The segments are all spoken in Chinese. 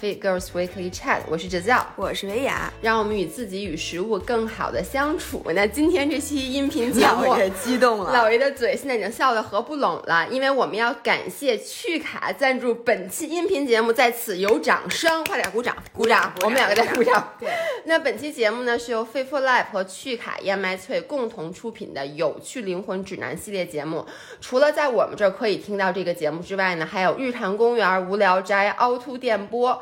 Fit Girls Weekly Chat，我是 Giselle，我是维雅，让我们与自己与食物更好的相处。那今天这期音频节目，激动了，老爷的嘴现在已经笑得合不拢了，因为我们要感谢趣卡赞助本期音频节目，在此有掌声，快点鼓掌，鼓掌，我们两个在鼓掌。对，那本期节目呢是由 Fit for Life 和趣卡燕麦脆共同出品的有趣灵魂指南系列节目。除了在我们这儿可以听到这个节目之外呢，还有日坛公园、无聊斋、凹凸电波。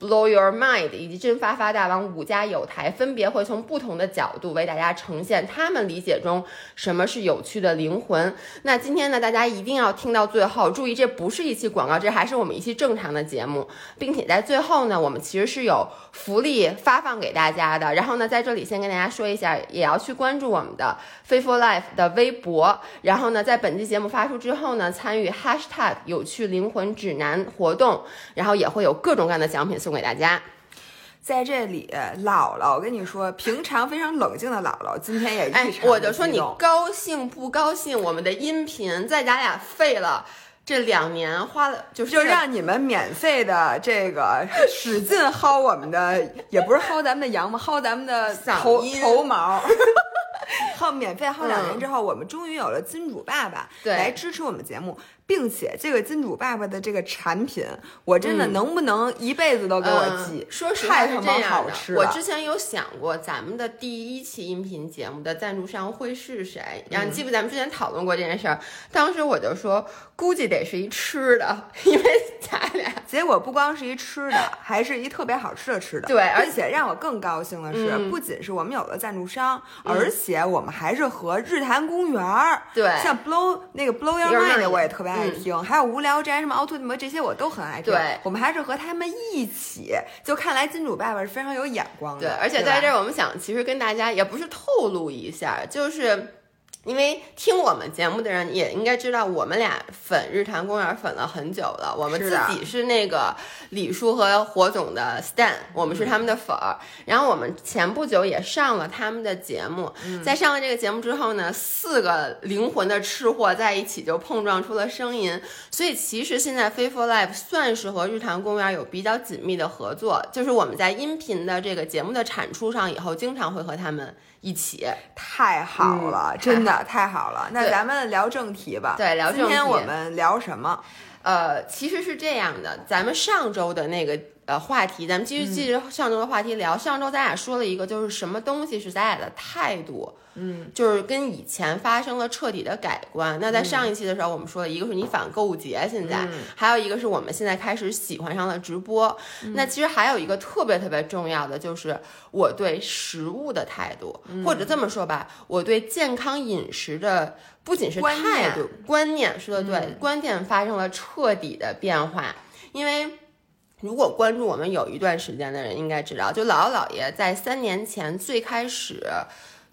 Blow Your Mind 以及真发发大王五家有台分别会从不同的角度为大家呈现他们理解中什么是有趣的灵魂。那今天呢，大家一定要听到最后，注意这不是一期广告，这还是我们一期正常的节目，并且在最后呢，我们其实是有福利发放给大家的。然后呢，在这里先跟大家说一下，也要去关注我们的 Faithful Life 的微博。然后呢，在本期节目发出之后呢，参与 Hashtag 有趣灵魂指南活动，然后也会有各种各样的奖品送。给大家，在这里，姥姥，我跟你说，平常非常冷静的姥姥，今天也异常我就说你高兴不高兴？我们的音频在咱俩废了这两年，花了就是就让你们免费的这个 使劲薅我们的，也不是薅咱们的羊毛，薅咱们的头头毛。薅免费薅两年之后，我们终于有了金主爸爸来支持我们节目。并且这个金主爸爸的这个产品，我真的能不能一辈子都给我寄？说实话是这样的，我之前有想过咱们的第一期音频节目的赞助商会是谁，然后你记不？咱们之前讨论过这件事儿，当时我就说估计得是一吃的，因为咱俩。结果不光是一吃的，还是一特别好吃的吃的。对，而且让我更高兴的是，不仅是我们有了赞助商，而且我们还是和日坛公园儿，对，像 Blow 那个 Blow Your Mind 我也特别。爱听，还有无聊斋什么凹凸什么这些我都很爱听。对，我们还是和他们一起，就看来金主爸爸是非常有眼光的。对，而且在这儿我们想，其实跟大家也不是透露一下，就是。因为听我们节目的人也应该知道，我们俩粉日坛公园粉了很久了。我们自己是那个李叔和火总的 stan，我们是他们的粉儿。然后我们前不久也上了他们的节目，在上了这个节目之后呢，四个灵魂的吃货在一起就碰撞出了声音。所以其实现在 Faithful Life 算是和日坛公园有比较紧密的合作，就是我们在音频的这个节目的产出上，以后经常会和他们。一起太好了，真的太好了。那咱们聊正题吧。对，聊正题。今天我们聊什么？呃，其实是这样的，咱们上周的那个呃话题，咱们继续继续上周的话题聊。上周咱俩说了一个，就是什么东西是咱俩的态度。嗯，就是跟以前发生了彻底的改观。那在上一期的时候，我们说了一个是你反购物节，现在还有一个是我们现在开始喜欢上了直播。那其实还有一个特别特别重要的，就是我对食物的态度，或者这么说吧，我对健康饮食的不仅是态度观念，说的对，观念发生了彻底的变化。因为如果关注我们有一段时间的人应该知道，就姥姥姥爷在三年前最开始。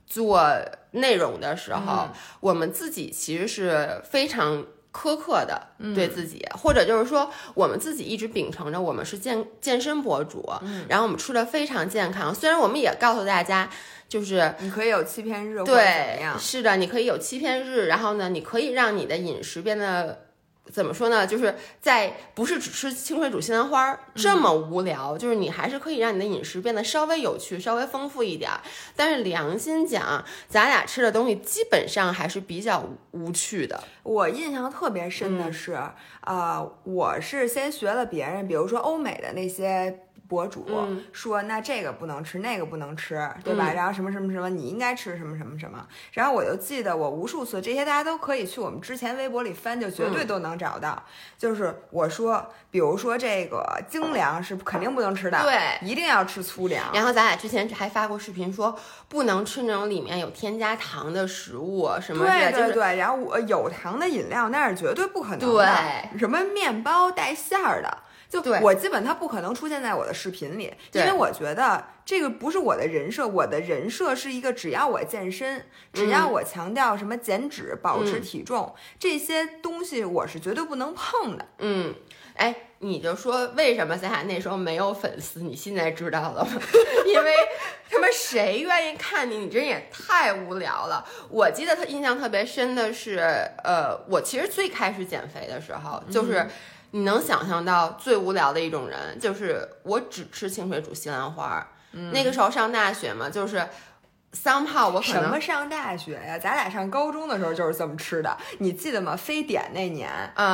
做内容的时候，我们自己其实是非常苛刻的对自己，或者就是说，我们自己一直秉承着我们是健健身博主，然后我们吃的非常健康。虽然我们也告诉大家，就是你可以有欺骗日，对，是的，你可以有欺骗日，然后呢，你可以让你的饮食变得。怎么说呢？就是在不是只吃清水煮西兰花这么无聊，就是你还是可以让你的饮食变得稍微有趣、稍微丰富一点。但是良心讲，咱俩吃的东西基本上还是比较无趣的。我印象特别深的是，呃，我是先学了别人，比如说欧美的那些。博主说：“那这个不能吃，那个不能吃，对吧？然后什么什么什么，你应该吃什么什么什么。然后我就记得我无数次这些，大家都可以去我们之前微博里翻，就绝对都能找到。就是我说，比如说这个精粮是肯定不能吃的，对，一定要吃粗粮。然后咱俩之前还发过视频，说不能吃那种里面有添加糖的食物，什么对对对。然后我有糖的饮料那是绝对不可能的，对，什么面包带馅儿的。”就我基本它不可能出现在我的视频里，因为我觉得这个不是我的人设。我的人设是一个只要我健身，只要我强调什么减脂、保持体重这些东西，我是绝对不能碰的。嗯，哎，你就说为什么咱俩那时候没有粉丝？你现在知道了吗？因为他妈谁愿意看你？你这人也太无聊了。我记得他印象特别深的是，呃，我其实最开始减肥的时候就是。你能想象到最无聊的一种人，就是我只吃清水煮西兰花。那个时候上大学嘛，就是。三炮，我什么上大学呀？咱俩上高中的时候就是这么吃的，你记得吗？非典那年，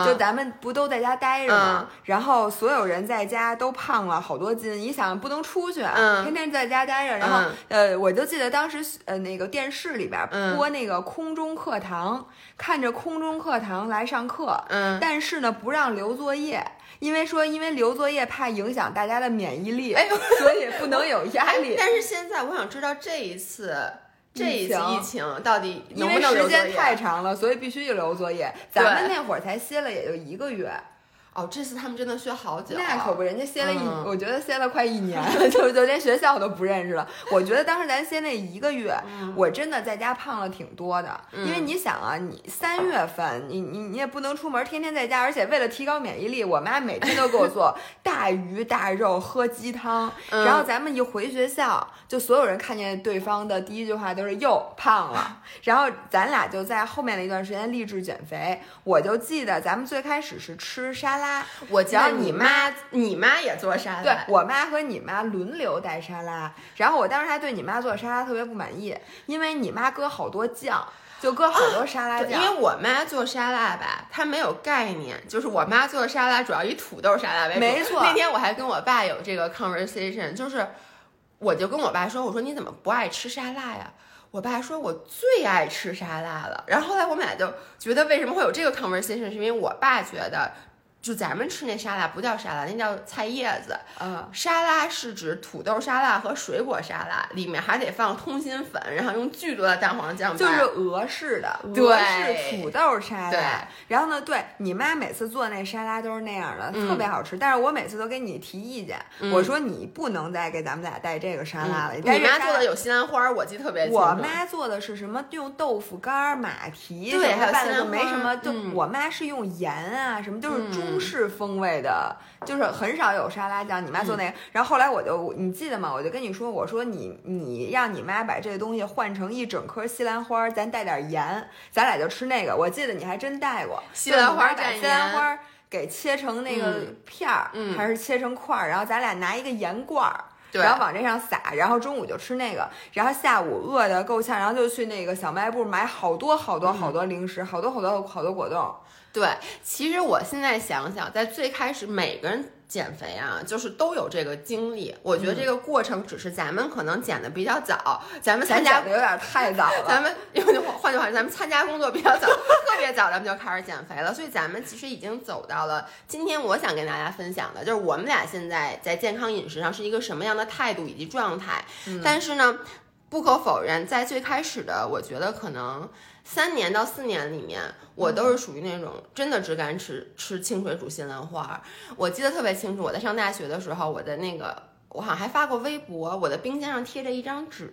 就咱们不都在家待着吗？然后所有人在家都胖了好多斤，你想不能出去，天天在家待着。然后呃，我就记得当时呃那个电视里边播那个空中课堂，看着空中课堂来上课，嗯，但是呢不让留作业。因为说，因为留作业怕影响大家的免疫力，哎，所以不能有压力。但是现在我想知道这一次这一次疫情到底因为时间太长了，所以必须得留作业。咱们那会儿才歇了也就一个月。哦，这次他们真的歇好久，那可不，人家歇了一，我觉得歇了快一年，就就连学校都不认识了。我觉得当时咱歇那一个月，我真的在家胖了挺多的，因为你想啊，你三月份你你你也不能出门，天天在家，而且为了提高免疫力，我妈每天都给我做 大鱼大肉，喝鸡汤。然后咱们一回学校，就所有人看见对方的第一句话都是又胖了。然后咱俩就在后面的一段时间励志减肥。我就记得咱们最开始是吃沙拉。我教你妈，你妈也做沙拉。对我妈和你妈轮流带沙拉，然后我当时还对你妈做沙拉特别不满意，因为你妈搁好多酱，就搁好多沙拉酱。因为我妈做沙拉吧，她没有概念，就是我妈做的沙拉主要以土豆沙拉为主。没错。那天我还跟我爸有这个 conversation，就是我就跟我爸说，我说你怎么不爱吃沙拉呀？我爸说我最爱吃沙拉了。然后后来我们俩就觉得为什么会有这个 conversation，是因为我爸觉得。就咱们吃那沙拉不叫沙拉，那叫菜叶子。嗯，沙拉是指土豆沙拉和水果沙拉，里面还得放通心粉，然后用巨多的蛋黄酱。就是俄式的，俄式土豆沙拉。对。然后呢，对你妈每次做那沙拉都是那样的，特别好吃。但是我每次都给你提意见，我说你不能再给咱们俩带这个沙拉了。你妈做的有西兰花，我记得特别清楚。我妈做的是什么？用豆腐干、马蹄，对，还有拌的没什么。就我妈是用盐啊，什么都是中式风味的，就是很少有沙拉酱。你妈做那个，然后后来我就，你记得吗？我就跟你说，我说你你让你妈把这个东西换成一整颗西兰花，咱带点盐，咱俩就吃那个。我记得你还真带过西兰花把西兰花给切成那个片儿，还是切成块儿，然后咱俩拿一个盐罐儿，然后往这上撒，然后中午就吃那个，然后下午饿得够呛，然后就去那个小卖部买好多好多好多零食，好多好多好多果冻。对，其实我现在想想，在最开始每个人减肥啊，就是都有这个经历。我觉得这个过程只是咱们可能减的比较早，咱们参加的有点太早了。咱们换句话说，咱们参加工作比较早，特别早，咱们就开始减肥了。所以咱们其实已经走到了今天。我想跟大家分享的就是我们俩现在在健康饮食上是一个什么样的态度以及状态。但是呢，不可否认，在最开始的，我觉得可能。三年到四年里面，我都是属于那种真的只敢吃吃清水煮西兰花。我记得特别清楚，我在上大学的时候，我的那个我好像还发过微博，我的冰箱上贴着一张纸，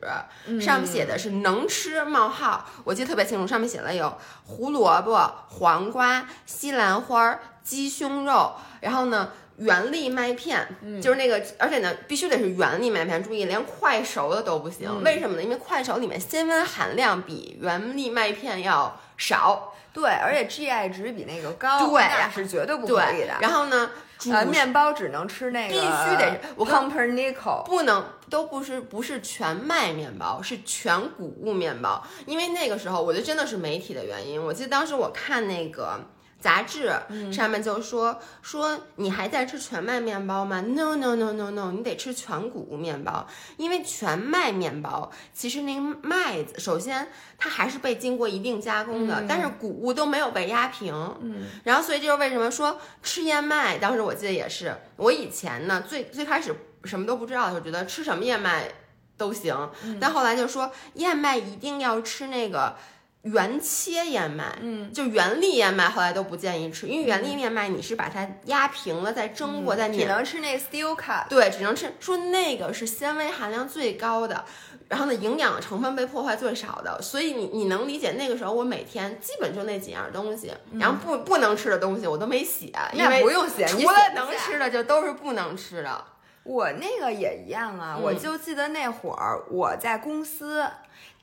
上面写的是能吃冒号。我记得特别清楚，上面写了有胡萝卜、黄瓜、西兰花、鸡胸肉，然后呢。原粒麦片，就是那个，而且呢，必须得是原粒麦片。注意，连快熟的都不行。为什么呢？因为快熟里面纤维含量比原粒麦片要少。对，而且 GI 值比那个高。对，是绝对不可以的。然后呢，呃，面包只能吃那个，必须得是 pumpernickel，不能都不是不是全麦面包，是全谷物面包。因为那个时候，我觉得真的是媒体的原因。我记得当时我看那个。杂志上面就说说你还在吃全麦面包吗？No No No No No，你得吃全谷物面包，因为全麦面包其实那个麦子首先它还是被经过一定加工的，但是谷物都没有被压平。嗯，然后所以这就是为什么说吃燕麦，当时我记得也是，我以前呢最最开始什么都不知道的时候，觉得吃什么燕麦都行，但后来就说燕麦一定要吃那个。原切燕麦，嗯，就原粒燕麦，后来都不建议吃，因为原粒燕麦你是把它压平了再蒸过再碾，只能吃那 steel cut，对，只能吃，说那个是纤维含量最高的，然后呢营养成分被破坏最少的，所以你你能理解那个时候我每天基本就那几样东西，然后不不能吃的东西我都没写，因为不用写，除了能吃的就都是不能吃的。我那个也一样啊，我就记得那会儿我在公司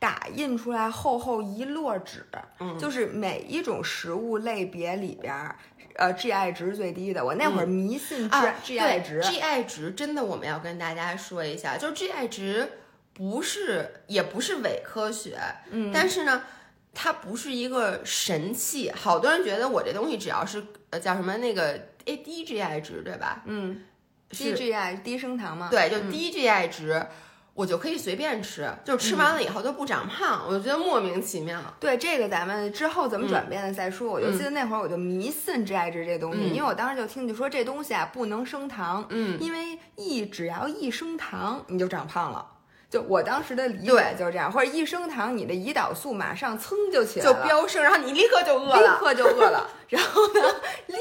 打印出来厚厚一摞纸，嗯就是每一种食物类别里边儿，呃，GI 值最低的。我那会儿迷信 G、啊 GI 值，GI 值真的我们要跟大家说一下，就是 GI 值不是也不是伪科学，嗯，但是呢。它不是一个神器，好多人觉得我这东西只要是呃叫什么那个诶低 GI 值对吧？嗯，是低 GI 低升糖嘛，对，就低 GI 值，我就可以随便吃，就吃完了以后都不长胖，我就觉得莫名其妙。对这个，咱们之后怎么转变的再说。我就嗯记得那会儿，我就迷信 GI 值这东西，因为我当时就听就说这东西啊不能升糖，嗯，因为一只要一升糖你就长胖了。就我当时的理解对就是这样，或者一升糖，你的胰岛素马上噌就起来就，飙升，然后你立刻就饿了。立刻就饿了，然后呢，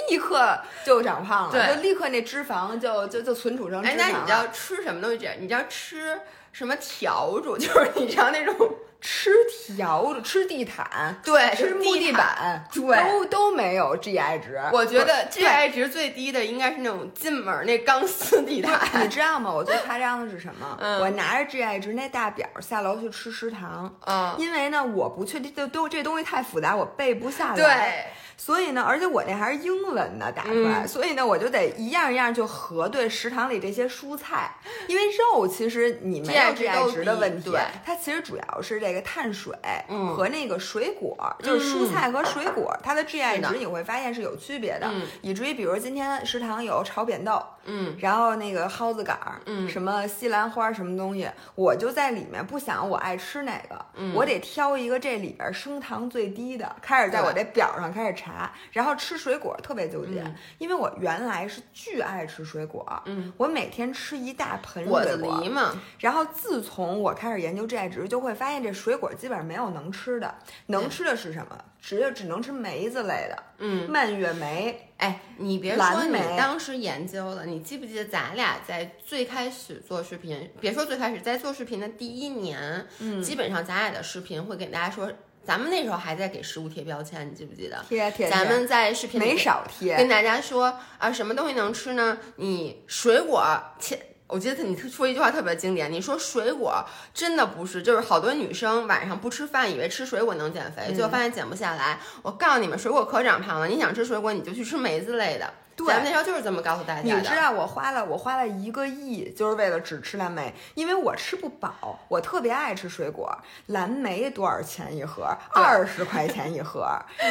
立刻就长胖了，就立刻那脂肪就就就存储成脂哎，那你知道。吃什么东西这样？你知道吃什么笤帚？就是你知道那种 吃笤帚、吃地毯、对吃木地板，对都都没有 GI 值。我觉得 GI 值最低的应该是那种进门儿那钢丝地毯你。知道吗？我最夸张的是什么？嗯我拿着 GI 值那大表下楼去吃食堂，嗯，因为呢，我不确定，就都这东西太复杂，我背不下来。对，所以呢，而且我那还是英文呢打出来，嗯。所以呢，我就得一样一样就核对食堂里这些蔬菜，因为肉其实你没有 GI 值的问题对，它其实主要是这个碳水嗯。和那个水果，就是蔬菜和水果，它的 GI 值你会发现是有区别的，嗯。以至于比如今天食堂有炒扁豆，嗯，然后那个蒿子杆儿，嗯。什么西兰花什么东西，我就在里面不想我爱吃哪个，嗯。我得挑一个这里边升糖最低的，开始在我这表上开始查，然后吃水果特别纠结，嗯。因为我原来是巨爱吃水果，嗯，我每天吃一大盆水果狸，嘛，然后自从我开始研究 GI 值，就会发现这水果基本上没有能吃的，能吃的是什么？只有只能吃梅子类的，嗯，蔓越莓，哎，你别说你当时研究了，你记不记得咱俩在最开始做视频，别说最开始，在做视频的第一年，嗯基本上咱俩的视频会给大家说，咱们那时候还在给食物贴标签，你记不记得？贴贴贴，咱们在视频里没少贴，跟大家说啊，什么东西能吃呢？你水果切。我记得你说一句话特别经典，你说水果真的不是，就是好多女生晚上不吃饭，以为吃水果能减肥，嗯结果发现减不下来。我告诉你们，水果可长胖了。你想吃水果，你就去吃梅子类的。对咱们那时候就是这么告诉大家的。你知道我花了我花了一个亿，就是为了只吃蓝莓，因为我吃不饱，我特别爱吃水果。蓝莓多少钱一盒？二十块钱一盒，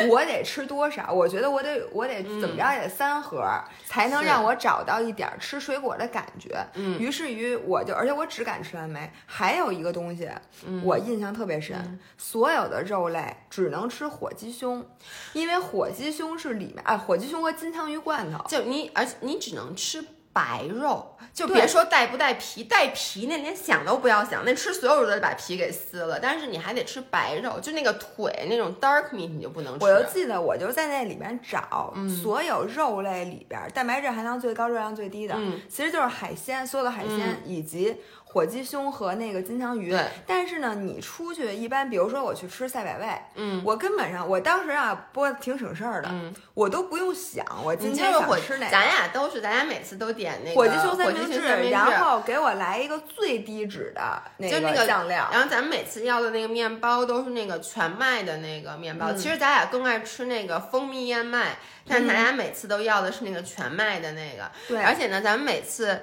我得吃多少？我觉得我得我得怎么着也得三盒，才能让我找到一点儿吃水果的感觉。嗯于是于我就，而且我只敢吃蓝莓。还有一个东西，嗯我印象特别深，所有的肉类只能吃火鸡胸，因为火鸡胸是里面啊，火鸡胸和金枪鱼罐头。就你，而且你只能吃白肉，就别说带不带皮，带皮那连想都不要想，那吃所有肉都得把皮给撕了。但是你还得吃白肉，就那个腿那种 dark meat 你就不能吃。我就记得，我就在那里面找、所有肉类里边儿蛋白质含量最高、热量最低的，嗯其实就是海鲜，所有的海鲜、以及火鸡胸和那个金枪鱼。对，但是呢，你出去一般，比如说我去吃赛百味，嗯，我根本上我当时啊，播的挺省事儿的，嗯我都不用想我今天想吃哪个。咱俩都是，咱俩每次都点那个火鸡胸三明治，然后给我来一个最低脂的那就那个酱料。然后咱们每次要的那个面包都是那个全麦的那个面包。其实咱俩更爱吃那个蜂蜜燕麦，但咱俩每次都要的是那个全麦的那个。对而且呢，咱们每次。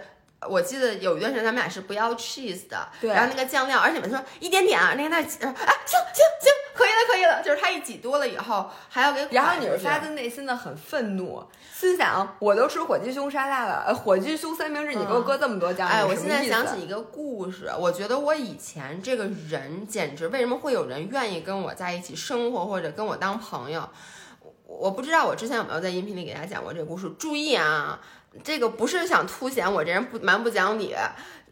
我记得有一段时间咱们俩是不要 cheese 的，对然后那个酱料，而且每次说一点点啊，那个那挤，啊行行行，可以了可以了，就是他一挤多了以后还要给，然后你是发自内心的很愤怒，心想我都吃火鸡胸沙拉了，呃，火鸡胸三明治，你给我搁这么多酱，哎，我现在想起一个故事，我觉得我以前这个人简直，为什么会有人愿意跟我在一起生活或者跟我当朋友？我我不知道我之前有没有在音频里给大家讲过这个故事。注意啊，这个不是想凸显我这人不蛮不讲理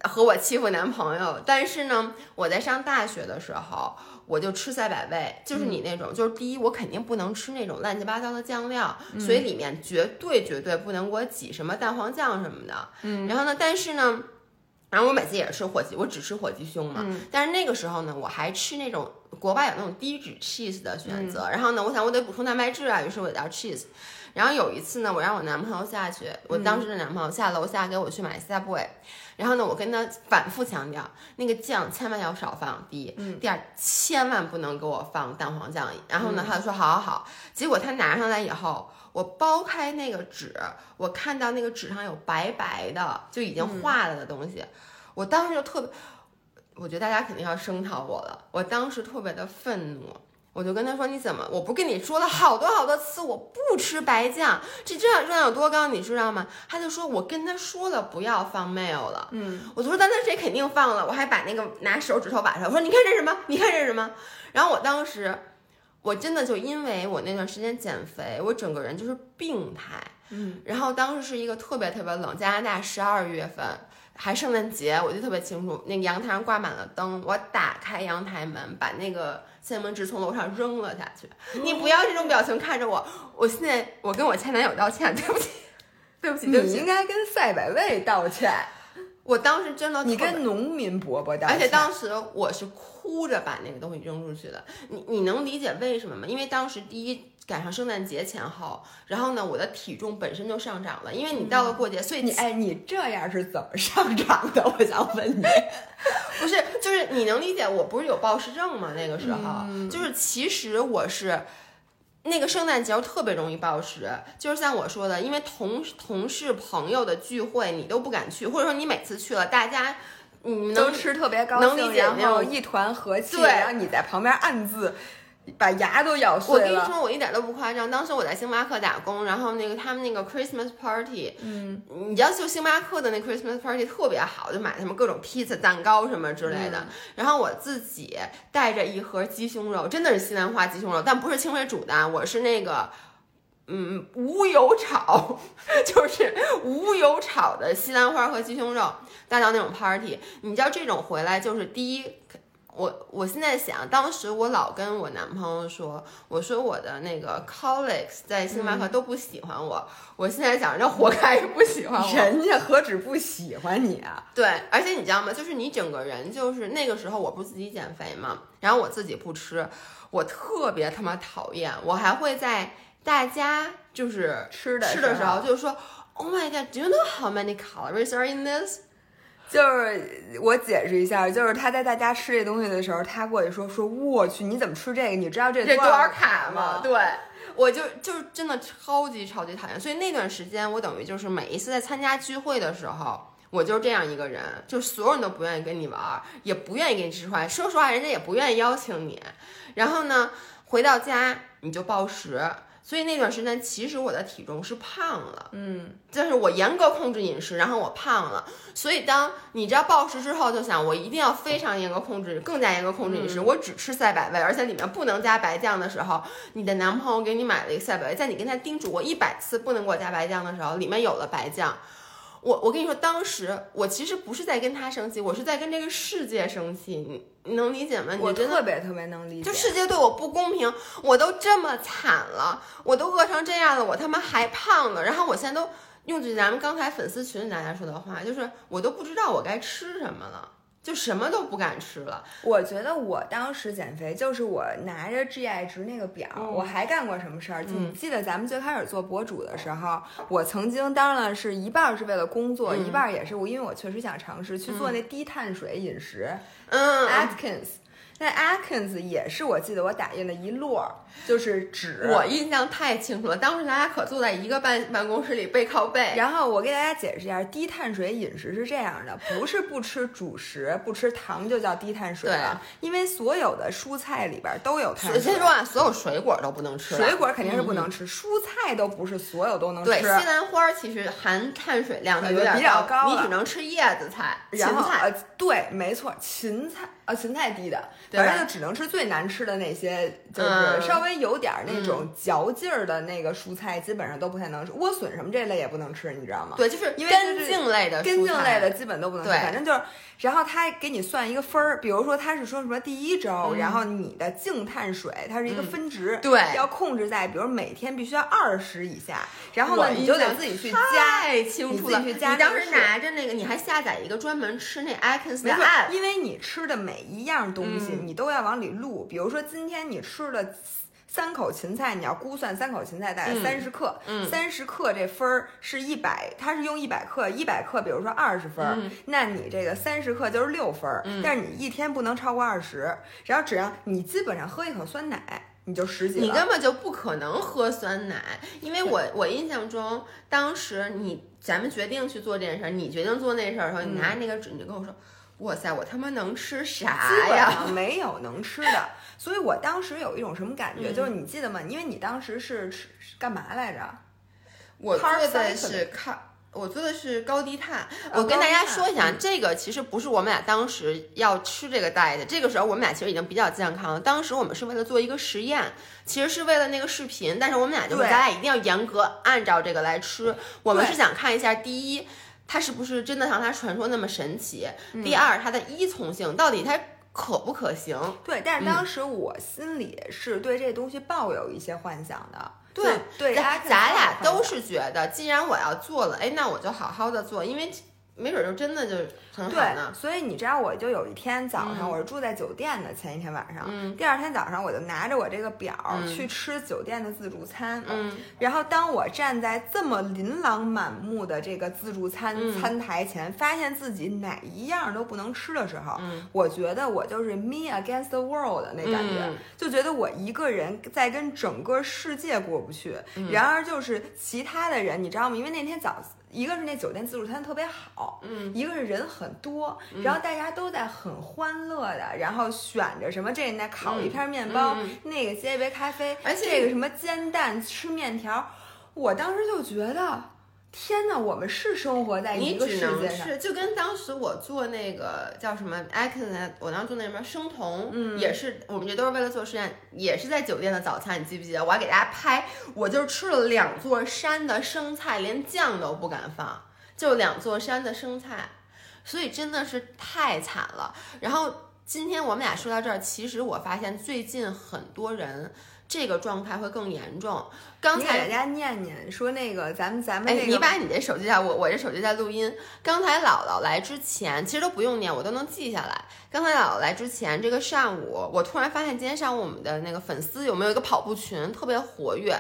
和我欺负男朋友，但是呢，我在上大学的时候。我就吃赛百味，就是你那种，就是第一，我肯定不能吃那种乱七八糟的酱料，所以里面绝对绝对不能给我挤什么蛋黄酱什么的。嗯，然后呢，但是呢，然后我每次也是吃火鸡，我只吃火鸡胸嘛。但是那个时候呢，我还吃那种国外有那种低脂 cheese 的选择，然后呢，我想我得补充蛋白质啊，于是我要 cheese。然后有一次呢，我让我男朋友下去，我当时的男朋友下楼下给我去买 Subway，然后呢，我跟他反复强调，那个酱千万要少放，第一，第二千万不能给我放蛋黄酱。然后呢，他就说好好好。结果他拿上来以后，我剥开那个纸，我看到那个纸上有白白的，就已经化了的东西，我当时就特别，我觉得大家肯定要声讨我了，我当时特别的愤怒。我就跟他说：“你怎么？我不跟你说了好多好多次，我不吃白酱，这热量有多高，你知道吗？”他就说：“我跟他说了不要放 mayo 了。”嗯，我就说：“但那谁肯定放了？”我还把那个拿手指头把上，我说：“你看这是什么？你看这是什么？”然后我当时，我真的就因为我那段时间减肥，我整个人就是病态。嗯，然后当时是一个特别特别冷，加拿大十二月份。还圣诞节，我记得特别清楚。那个阳台上挂满了灯，我打开阳台门，把那个三明治从楼上扔了下去。你不要这种表情看着我，我现在我跟我前男友道歉，对不起，对不起，对不起。你应该跟赛百味道歉。我当时真的，你跟农民伯伯道歉。而且当时我是哭着把那个东西扔出去的。你你能理解为什么吗？因为当时第一。赶上圣诞节前后，然后呢，我的体重本身就上涨了，因为你到了过节，所以你哎，你这样是怎么上涨的？我想问你，不是，就是你能理解，我不是有暴食症吗？那个时候，就是其实我是那个圣诞节特别容易暴食，就是像我说的，因为同同事朋友的聚会你都不敢去，或者说你每次去了，大家你能吃特别高兴，然后一团和气，然后你在旁边暗自。把牙都咬碎了。我跟你说，我一点都不夸张。当时我在星巴克打工，然后那个他们那个 Christmas party，嗯，你知道就星巴克的那 Christmas party 特别好，就买什么各种披萨、蛋糕什么之类的。然后我自己带着一盒鸡胸肉，真的是西兰花鸡胸肉，但不是清水煮的，我是那个嗯无油炒，就是无油炒的西兰花和鸡胸肉带到那种 party。你知道这种回来就是第一。我我现在想，当时我老跟我男朋友说，我说我的那个 colleagues 在星巴克都不喜欢我。我现在想，这活该不喜欢我。人家何止不喜欢你啊？对，而且你知道吗？就是你整个人，就是那个时候我不是自己减肥嘛，然后我自己不吃，我特别他妈讨厌。我还会在大家就是吃的吃的时候，就是说，Oh my god，Do you know how many calories are in this？就是我解释一下，就是他在大家吃这东西的时候，他过去说说，我去，你怎么吃这个？你知道这多少卡吗？对，我就就是真的超级超级讨厌。所以那段时间，我等于就是每一次在参加聚会的时候，我就是这样一个人，就所有人都不愿意跟你玩，也不愿意给你吃饭。说实话，人家也不愿意邀请你。然后呢，回到家你就暴食。所以那段时间，其实我的体重是胖了，嗯，就是我严格控制饮食，然后我胖了。所以当你知道暴食之后，就想我一定要非常严格控制，更加严格控制饮食，我只吃赛百味，而且里面不能加白酱的时候，你的男朋友给你买了一个赛百味，在你跟他叮嘱过一百次不能给我加白酱的时候，里面有了白酱。我我跟你说，当时我其实不是在跟他生气，我是在跟这个世界生气，你你能理解吗？我特别特别能理解。就世界对我不公平，我都这么惨了，我都饿成这样了，我他妈还胖了，然后我现在都用着咱们刚才粉丝群里大家说的话，就是我都不知道我该吃什么了。就什么都不敢吃了。我觉得我当时减肥就是我拿着 GI 值那个表，我还干过什么事儿？你记得咱们最开始做博主的时候，我曾经当然是一半是为了工作，一半也是我因为我确实想尝试去做那低碳水饮食。嗯，Atkins。那 Atkins 也是，我记得我打印了一摞，就是纸。我印象太清楚了，当时咱俩可坐在一个办办公室里背靠背。然后我给大家解释一下，低碳水饮食是这样的，不是不吃主食、不吃糖就叫低碳水了。因为所有的蔬菜里边都有碳水。先说啊，所有水果都不能吃。水果肯定是不能吃，蔬菜都不是所有都能吃。对，西兰花其实含碳水量有点比较高，你只能吃叶子菜、芹菜。呃对，没错，芹菜。啊，芹菜低的，反正就只能吃最难吃的那些，就是稍微有点那种嚼劲儿的那个蔬菜，基本上都不太能吃。莴笋什么这类也不能吃，你知道吗？对，就是因为根茎类的，根茎类的基本都不能吃。反正就是。然后他给你算一个分儿，比如说他是说什么第一周，然后你的净碳水它是一个分值，对，要控制在比如每天必须要二十以下。然后呢，你就得自己去加，太清楚了。你当时拿着那个，你还下载一个专门吃那 Atkins 的 app，因为你吃的每每一样东西你都要往里录。比如说今天你吃了。三口芹菜，你要估算三口芹菜大概三十克，三十克这分儿是一百，它是用一百克，一百克，比如说二十分，那你这个三十克就是六分，但是你一天不能超过二十，然后只要你基本上喝一口酸奶，你就十几你根本就不可能喝酸奶，因为我我印象中，当时你咱们决定去做这件事儿，你决定做那事儿的时候，你拿那个纸，你就跟我说。哇塞，我他妈能吃啥呀？没有能吃的，所以我当时有一种什么感觉，就是你记得吗？因为你当时是吃干嘛来着？我做的是看，我做的是高低碳。我跟大家说一下，这个其实不是我们俩当时要吃这个 diet，这个时候我们俩其实已经比较健康了。当时我们是为了做一个实验，其实是为了那个视频，但是我们俩就是咱俩一定要严格按照这个来吃。我们是想看一下第一。它是不是真的像它传说那么神奇？第二，它的依从性到底它可不可行？对，但是当时我心里是对这东西抱有一些幻想的。对对，咱咱俩都是觉得，既然我要做了，哎，那我就好好的做，因为。没准就真的就很好呢。所以你知道，我就有一天早上，我是住在酒店的。前一天晚上，第二天早上，我就拿着我这个表去吃酒店的自助餐。嗯，然后当我站在这么琳琅满目的这个自助餐餐台前，发现自己哪一样都不能吃的时候，我觉得我就是 me against the world 那感觉，就觉得我一个人在跟整个世界过不去。然而，就是其他的人，你知道吗？因为那天早。一个是那酒店自助餐特别好，嗯，一个是人很多，然后大家都在很欢乐的，然后选着什么这那烤一片面包，那个接一杯咖啡，而且这个什么煎蛋吃面条，我当时就觉得。天呐，我们是生活在一个世界上，就跟当时我做那个叫什么 X，我当时做那什么生酮，嗯，也是我们这都是为了做实验，也是在酒店的早餐，你记不记得？我还给大家拍，我就是吃了两座山的生菜，连酱都不敢放，就两座山的生菜，所以真的是太惨了。然后今天我们俩说到这儿，其实我发现最近很多人。这个状态会更严重。刚才大家念念说那个，咱们咱们哎，你把你这手机啊，我我这手机在录音。刚才姥姥来之前，其实都不用念，我都能记下来。刚才姥姥来之前，这个上午，我突然发现今天上午我们的那个粉丝有没有一个跑步群特别活跃？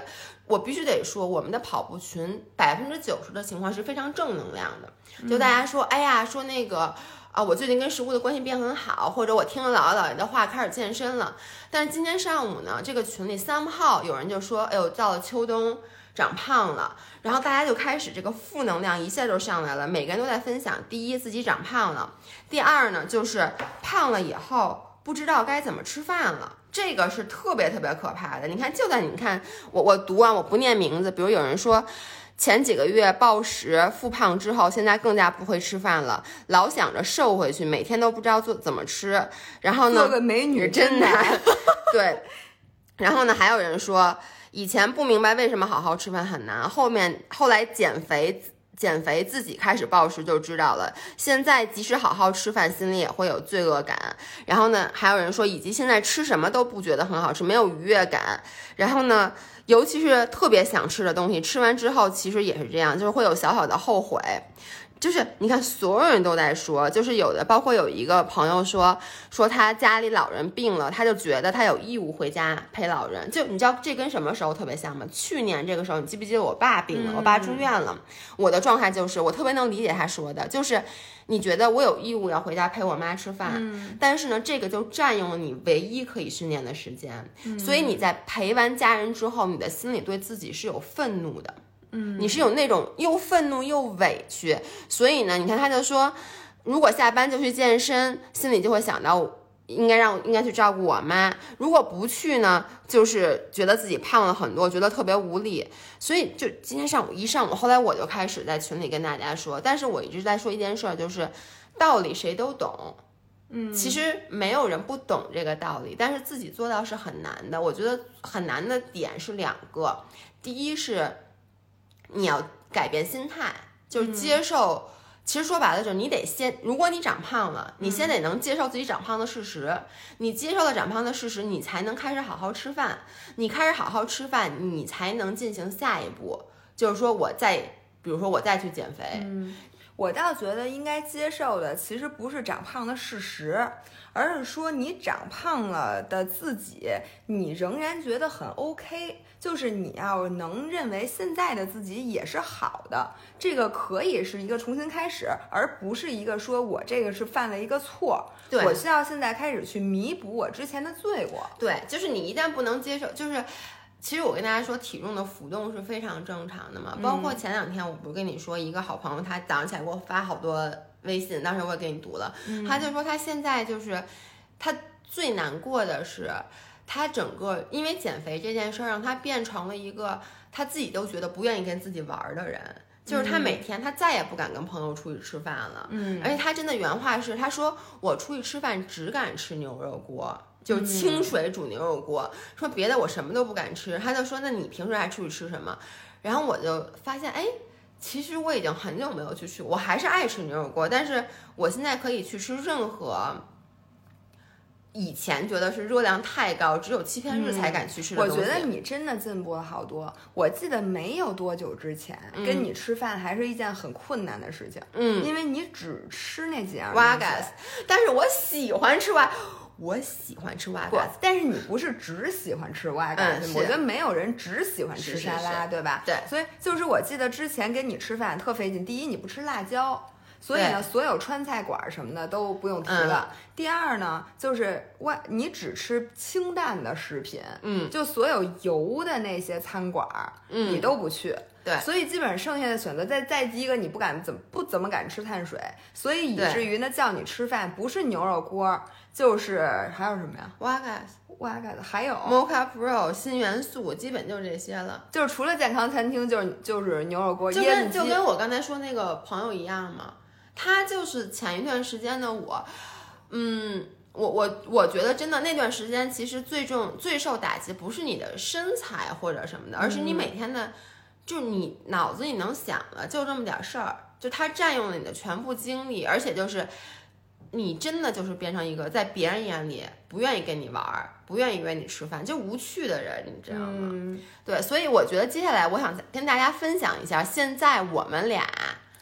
我必须得说，我们的跑步群百分之九十的情况是非常正能量的，就大家说，哎呀，说那个。啊，我最近跟食物的关系变很好，或者我听了姥姥姥爷的话开始健身了。但是今天上午呢，这个群里三号有人就说，哎呦，到了秋冬长胖了，然后大家就开始这个负能量一下就上来了，每个人都在分享：第一，自己长胖了；第二呢，就是胖了以后不知道该怎么吃饭了，这个是特别特别可怕的。你看，就在你看我我读完我不念名字，比如有人说。前几个月暴食复胖之后，现在更加不会吃饭了，老想着瘦回去，每天都不知道做怎么吃。然后呢，做个美女真难。对，然后呢，还有人说，以前不明白为什么好好吃饭很难，后面后来减肥减肥自己开始暴食就知道了。现在即使好好吃饭，心里也会有罪恶感。然后呢，还有人说，以及现在吃什么都不觉得很好吃，没有愉悦感。然后呢？尤其是特别想吃的东西，吃完之后其实也是这样，就是会有小小的后悔。就是你看，所有人都在说，就是有的，包括有一个朋友说，说他家里老人病了，他就觉得他有义务回家陪老人。就你知道这跟什么时候特别像吗？去年这个时候，你记不记得我爸病了，我爸住院了，我的状态就是我特别能理解他说的，就是你觉得我有义务要回家陪我妈吃饭，但是呢，这个就占用了你唯一可以训练的时间，所以你在陪完家人之后，你的心里对自己是有愤怒的。嗯，你是有那种又愤怒又委屈，所以呢，你看他就说，如果下班就去健身，心里就会想到应该让应该去照顾我妈；如果不去呢，就是觉得自己胖了很多，觉得特别无力。所以就今天上午一上午，后来我就开始在群里跟大家说，但是我一直在说一件事儿，就是道理谁都懂，嗯，其实没有人不懂这个道理，但是自己做到是很难的。我觉得很难的点是两个，第一是。你要改变心态，就是接受。其实说白了，就是你得先，如果你长胖了，你先得能接受自己长胖的事实。你接受了长胖的事实，你才能开始好好吃饭。你开始好好吃饭，你才能进行下一步，就是说我再，比如说我再去减肥。我倒觉得应该接受的，其实不是长胖的事实，而是说你长胖了的自己，你仍然觉得很 OK，就是你要能认为现在的自己也是好的，这个可以是一个重新开始，而不是一个说我这个是犯了一个错，对我需要现在开始去弥补我之前的罪过。对，就是你一旦不能接受，就是。其实我跟大家说，体重的浮动是非常正常的嘛。包括前两天，我不是跟你说，一个好朋友他早上起来给我发好多微信，当时我也给你读了，他就说他现在就是他最难过的是，他整个因为减肥这件事儿让他变成了一个他自己都觉得不愿意跟自己玩儿的人。就是他每天他再也不敢跟朋友出去吃饭了，嗯，而且他真的原话是他说我出去吃饭只敢吃牛肉锅。就是清水煮牛肉锅，说别的我什么都不敢吃。他就说：“那你平时还出去吃什么？”然后我就发现，哎，其实我已经很久没有去吃，我还是爱吃牛肉锅，但是我现在可以去吃任何以前觉得是热量太高，只有欺骗日才敢去吃的我。觉得你真的进步了好多。我记得没有多久之前，跟你吃饭还是一件很困难的事情，嗯，因为你只吃那几样瓦嘎斯，但是我喜欢吃瓦，我喜欢吃瓦不嘎斯。，但是你不是只喜欢吃瓦嘎斯，我觉得没有人只喜欢吃沙拉，是对吧？对所以就是我记得之前跟你吃饭特费劲，第一你不吃辣椒。所以呢，所有川菜馆儿什么的都不用提了。嗯。第二呢，就是外你只吃清淡的食品，嗯。就所有油的那些餐馆儿，嗯。你都不去。对。所以基本上剩下的选择，再再第一个你不敢怎么不怎么敢吃碳水，所以以至于呢叫你吃饭不是牛肉锅，就是还有什么呀？瓦嘎斯、哇嘎的，还有？Mocha Pro、新元素，基本就是这些了。就是除了健康餐厅，就是就是牛肉锅、就椰子就跟我刚才说那个朋友一样嘛，他就是前一段时间的我，嗯，我我我觉得真的那段时间其实最重最受打击不是你的身材或者什么的，而是你每天的，就你脑子里能想的就这么点事儿，就它占用了你的全部精力，而且就是。你真的就是变成一个在别人眼里不愿意跟你玩儿、不愿意约你吃饭、就无趣的人，你知道吗？嗯对，所以我觉得接下来我想跟大家分享一下现在我们俩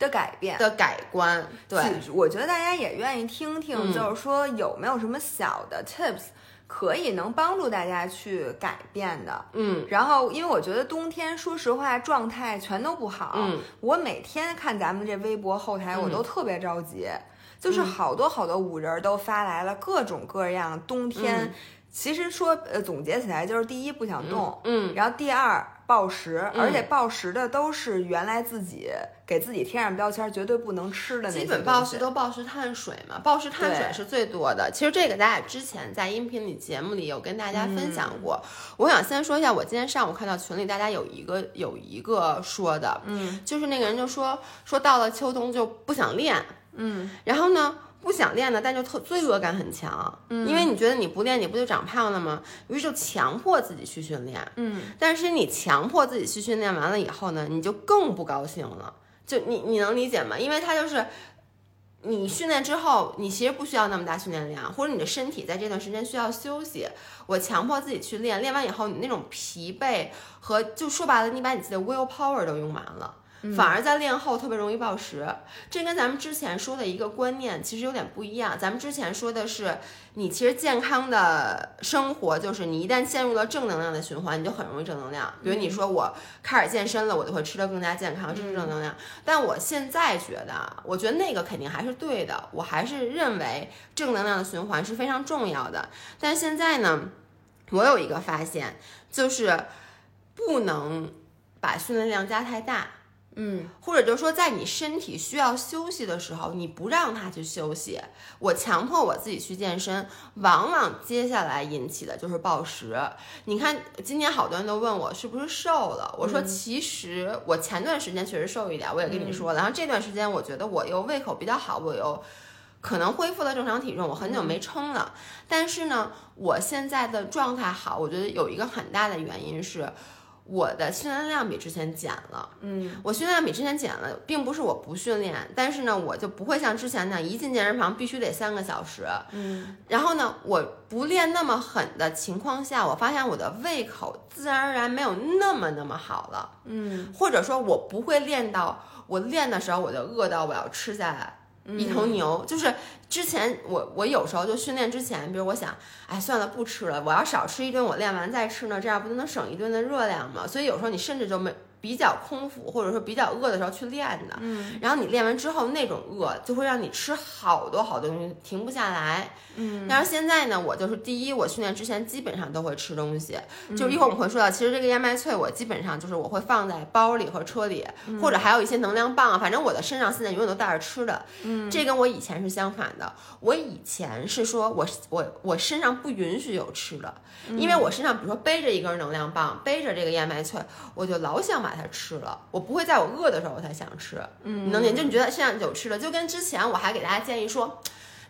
的改变。的改观。对，我觉得大家也愿意听听，嗯就是说有没有什么小的 tips 可以能帮助大家去改变的。嗯然后，因为我觉得冬天，说实话状态全都不好。嗯我每天看咱们这微博后台，我嗯都特别着急，就是好多好多五人儿都发来了各种各样冬天。嗯其实说呃总结起来就是第一不想动，嗯然后第二暴食，嗯而且暴食的都是原来自己给自己贴上标签，绝对不能吃的那些基本暴食都暴食碳水嘛，暴食碳水是最多的。其实这个咱俩之前在音频里节目里有跟大家分享过。嗯我想先说一下，我今天上午看到群里大家有一个有一个说的，嗯。就是那个人就说说到了秋冬就不想练，嗯。然后呢，不想练的，但就特罪恶感很强，嗯因为你觉得你不练你不就长胖了吗？于是就强迫自己去训练，嗯但是你强迫自己去训练完了以后呢，你就更不高兴了，就你你能理解吗？因为他就是。你训练之后，你其实不需要那么大训练量，或者你的身体在这段时间需要休息。我强迫自己去练，练完以后，你那种疲惫和就说白了，你把你自己的 will power 都用完了。反而在练后特别容易暴食，这跟咱们之前说的一个观念其实有点不一样。咱们之前说的是，你其实健康的生活就是你一旦陷入了正能量的循环，你就很容易正能量。比如你说我开始健身了，我就会吃得更加健康，这是正能量。但我现在觉得啊，我觉得那个肯定还是对的，我还是认为正能量的循环是非常重要的。但现在呢，我有一个发现，就是不能把训练量加太大。嗯或者就是说，在你身体需要休息的时候，你不让它去休息，我强迫我自己去健身，往往接下来引起的就是暴食。你看，今年好多人都问我是不是瘦了，我说其实我前段时间确实瘦一点，我也跟你说了，然后这段时间我觉得我又胃口比较好，我又。可能恢复了正常体重，我很久没称了，但是呢，我现在的状态好，我觉得有一个很大的原因是，我的训练量比之前减了。嗯。我训练量比之前减了，并不是我不训练，但是呢，我就不会像之前那样一进健身房必须得三个小时。嗯。然后呢，我不练那么狠的情况下，我发现我的胃口自然而然没有那么那么好了，嗯。或者说我不会练到我练的时候我就饿到我要吃下来一头牛，就是之前我我有时候就训练之前，比如我想，哎算了不吃了，我要少吃一顿，我练完再吃呢，这样不就能省一顿的热量吗？所以有时候你甚至就没。比较空腹或者说比较饿的时候去练的，嗯，然后你练完之后那种饿就会让你吃好多好多东西，停不下来，嗯。但是现在呢，我就是第一，我训练之前基本上都会吃东西，就是一会儿我们会说到，其实这个燕麦脆我基本上就是我会放在包里和车里，或者还有一些能量棒，反正我的身上现在永远都带着吃的，嗯。这跟我以前是相反的，我以前是说我我我身上不允许有吃的，因为我身上比如说背着一根能量棒，背着这个燕麦脆，我就老想把。把它吃了，我不会在我饿的时候我才想吃。嗯，能理就你觉得现在有吃的，就跟之前我还给大家建议说，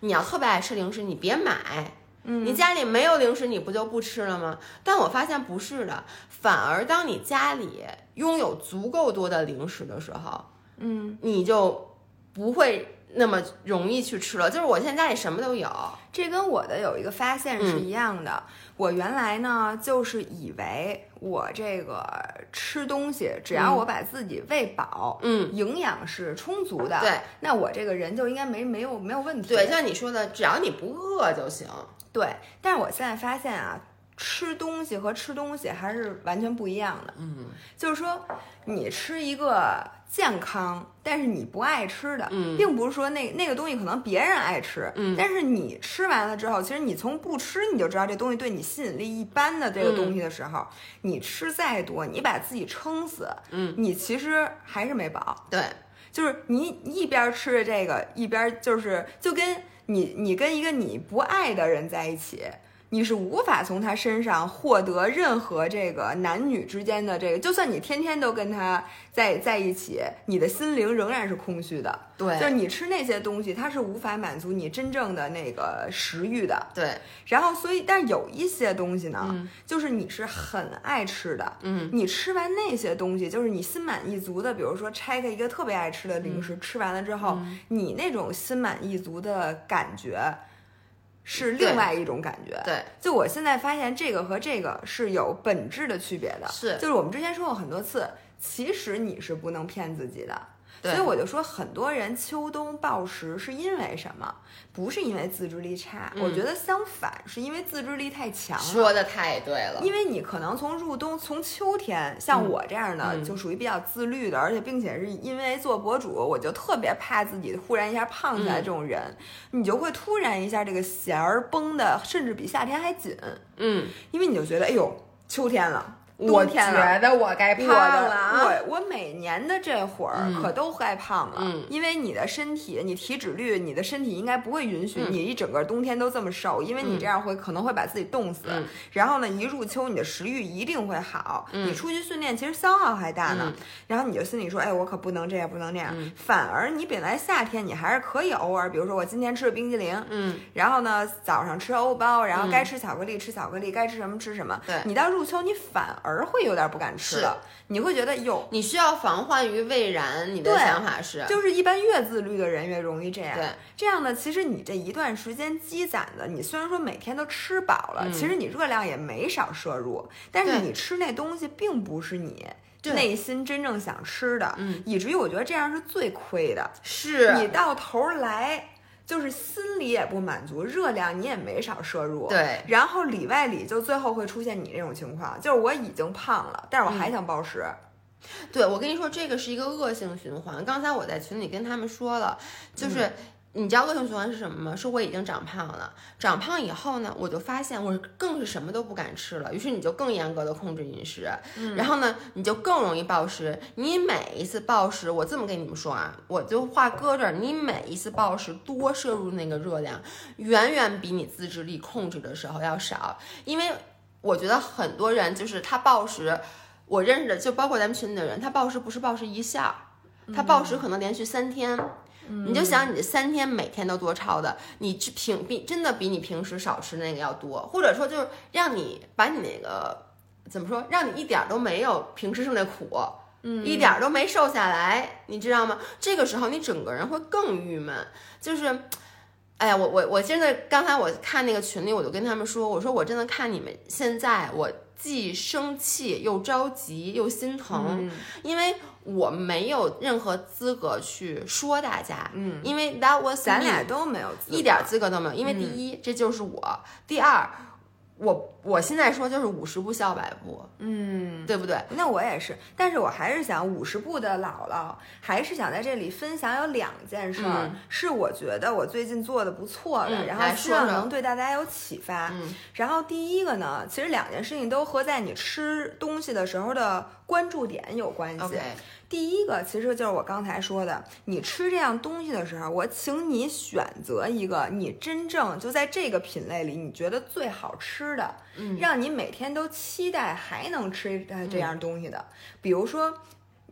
你要特别爱吃零食，你别买。嗯，你家里没有零食，你不就不吃了吗？但我发现不是的，反而当你家里拥有足够多的零食的时候，嗯，你就不会。那么容易去吃了，就是我现在家里什么都有，这跟我的有一个发现是一样的。我原来呢，就是以为我这个吃东西，只要我把自己喂饱，嗯，营养是充足的，对，那我这个人就应该没没有没有问题。对，像你说的，只要你不饿就行。对，但是我现在发现啊。吃东西和吃东西还是完全不一样的。嗯，就是说，你吃一个健康，但是你不爱吃的，并不是说那那个东西可能别人爱吃，嗯，但是你吃完了之后，其实你从不吃你就知道这东西对你吸引力一般的这个东西的时候，你吃再多，你把自己撑死，嗯，你其实还是没饱。对，就是你一边吃着这个，一边就是就跟你你跟一个你不爱的人在一起。你是无法从他身上获得任何这个男女之间的这个，就算你天天都跟他在在一起，你的心灵仍然是空虚的。对，就是你吃那些东西，它是无法满足你真正的那个食欲的。对，然后所以，但有一些东西呢，就是你是很爱吃的。嗯，你吃完那些东西，就是你心满意足的。比如说拆开一个特别爱吃的零食，吃完了之后，你那种心满意足的感觉。是另外一种感觉，对，就我现在发现这个和这个是有本质的区别的，是，就是我们之前说过很多次，其实你是不能骗自己的。所以我就说，很多人秋冬暴食是因为什么？不是因为自制力差，我觉得相反，是因为自制力太强了。说的太对了。因为你可能从入冬，从秋天，像我这样的，就属于比较自律的，而且并且是因为做博主，我就特别怕自己忽然一下胖起来。这种人，你就会突然一下这个弦儿绷的，甚至比夏天还紧。嗯，因为你就觉得，哎呦，秋天了。我觉得我该胖了。我我每年的这会儿可都该胖了，因为你的身体，你体脂率，你的身体应该不会允许你一整个冬天都这么瘦，因为你这样会可能会把自己冻死。然后呢，一入秋，你的食欲一定会好。你出去训练其实消耗还大呢。然后你就心里说，哎，我可不能这样，不能那样。反而你本来夏天你还是可以偶尔，比如说我今天吃了冰激凌，嗯，然后呢早上吃欧包，然后该吃巧克力吃巧克力，该吃什么吃什么。对，你到入秋你反而。而会有点不敢吃了，你会觉得哟，你需要防患于未然。你的想法是，就是一般越自律的人越容易这样。对，这样呢，其实你这一段时间积攒的，你虽然说每天都吃饱了，其实你热量也没少摄入，但是你吃那东西并不是你内心真正想吃的，嗯，以至于我觉得这样是最亏的。是你到头来。就是心里也不满足，热量你也没少摄入，对，然后里外里就最后会出现你这种情况，就是我已经胖了，但是我还想暴食。对，我跟你说，这个是一个恶性循环。刚才我在群里跟他们说了，就是。你知道恶性循环是什么吗？是我已经长胖了，长胖以后呢，我就发现我更是什么都不敢吃了。于是你就更严格的控制饮食，然后呢，你就更容易暴食。你每一次暴食，我这么跟你们说啊，我就话搁这儿，你每一次暴食多摄入那个热量，远远比你自制力控制的时候要少。因为我觉得很多人就是他暴食，我认识的就包括咱们群里的人，他暴食不是暴食一下，他暴食可能连续三天。你就想你这三天每天都多超的，你平比真的比你平时少吃那个要多，或者说就是让你把你那个怎么说，让你一点都没有平时受那苦，嗯，一点都没瘦下来，你知道吗？这个时候你整个人会更郁闷，就是。哎呀，我我我真的刚才我看那个群里，我就跟他们说，我说我真的看你们现在，我既生气又着急又心疼，因为我没有任何资格去说大家，嗯，因为 that was 咱俩都没有一点资格都没有，因为第一这就是我，第二。我我现在说就是五十步笑百步，嗯，对不对？那我也是，但是我还是想五十步的姥姥，还是想在这里分享有两件事儿，是我觉得我最近做的不错的，然后希望能对大家有启发。然后第一个呢，其实两件事情都和在你吃东西的时候的关注点有关系。第一个其实就是我刚才说的，你吃这样东西的时候，我请你选择一个你真正就在这个品类里你觉得最好吃的，嗯，让你每天都期待还能吃这样东西的。比如说，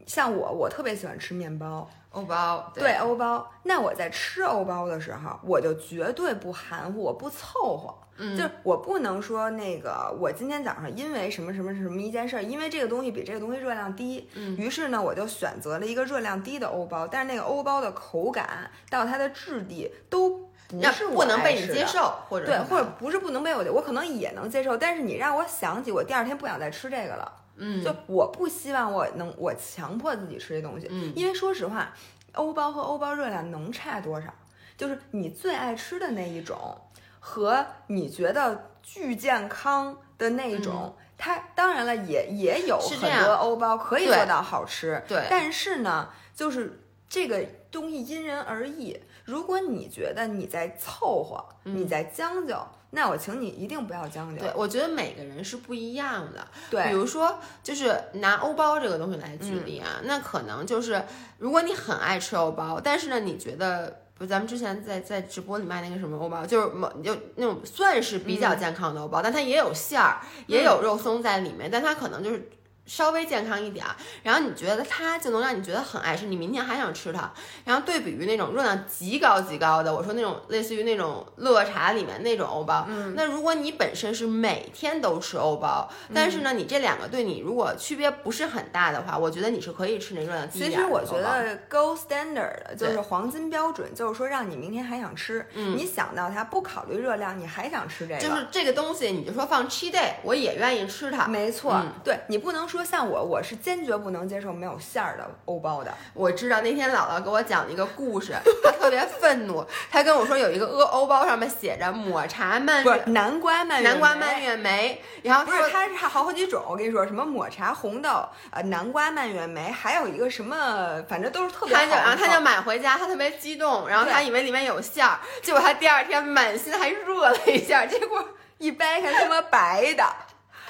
像我，我特别喜欢吃面包，欧包，对，欧包。那我在吃欧包的时候，我就绝对不含糊，我不凑合。就是我不能说那个，我今天早上因为什么什么什么一件事儿，因为这个东西比这个东西热量低，嗯于是呢，我就选择了一个热量低的欧包，但是那个欧包的口感到它的质地都不是不能被你接受，或者对，或者不是不能被我，我可能也能接受，但是你让我想起我第二天不想再吃这个了，嗯，就我不希望我能我强迫自己吃这东西，嗯，因为说实话，欧包和欧包热量能差多少？就是你最爱吃的那一种。和你觉得巨健康的那一种，它当然了，也也有很多欧包可以做到好吃。对，但是呢，就是这个东西因人而异。如果你觉得你在凑合，你在将就，那我请你一定不要将就。对，我觉得每个人是不一样的。对，比如说，就是拿欧包这个东西来举例啊，那可能就是如果你很爱吃欧包，但是呢，你觉得。不，咱们之前在在直播里卖那个什么欧包，就是某就那种算是比较健康的欧包，但它也有馅儿，也有肉松在里面，但它可能就是。稍微健康一点儿，然后你觉得它就能让你觉得很爱吃，你明天还想吃它。然后对比于那种热量极高极高的，我说那种类似于那种乐茶里面那种欧包，嗯，那如果你本身是每天都吃欧包，但是呢，你这两个对你如果区别不是很大的话，我觉得你是可以吃那热量。其实我觉得 gold standard 就是黄金标准，就是说让你明天还想吃，嗯，你想到它不考虑热量，你还想吃这个，就是这个东西，你就说放 cheat day，我也愿意吃它。没错，对你不能说。像我，我是坚决不能接受没有馅儿的欧包的。我知道那天姥姥给我讲了一个故事，她特别愤怒，她跟我说有一个欧欧包上面写着抹茶蔓不是南瓜蔓南瓜蔓越莓，然后不是它是好好几种，我跟你说什么抹茶红豆呃南瓜蔓越莓，还有一个什么反正都是特别好。然后她就买回家，她特别激动，然后她以为里面有馅儿，结果她第二天满心还热了一下，结果一掰开他妈白的，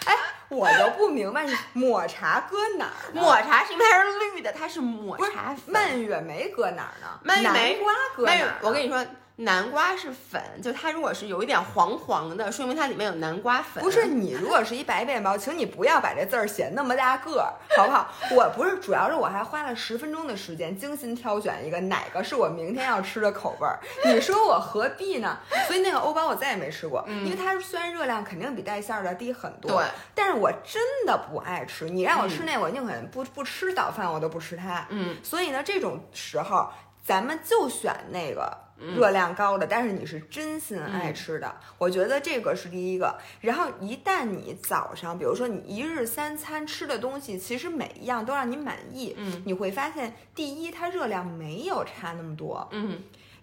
哎。我就不明白，抹茶搁哪儿？抹茶是因为它是绿的，它是抹茶。蔓越莓搁哪儿呢？蔓越莓瓜搁哪儿？我跟你说。南瓜是粉，就它如果是有一点黄黄的，说明它里面有南瓜粉。不是你如果是一白面包，请你不要把这字儿写那么大个儿，好不好？我不是，主要是我还花了十分钟的时间精心挑选一个哪个是我明天要吃的口味儿。你说我何必呢？所以那个欧包我再也没吃过，因为它虽然热量肯定比带馅儿的低很多，对，但是我真的不爱吃。你让我吃那，我宁肯不不吃早饭，我都不吃它。嗯，所以呢，这种时候咱们就选那个。热量高的，但是你是真心爱吃的，我觉得这个是第一个。然后一旦你早上，比如说你一日三餐吃的东西，其实每一样都让你满意，嗯，你会发现，第一，它热量没有差那么多，嗯。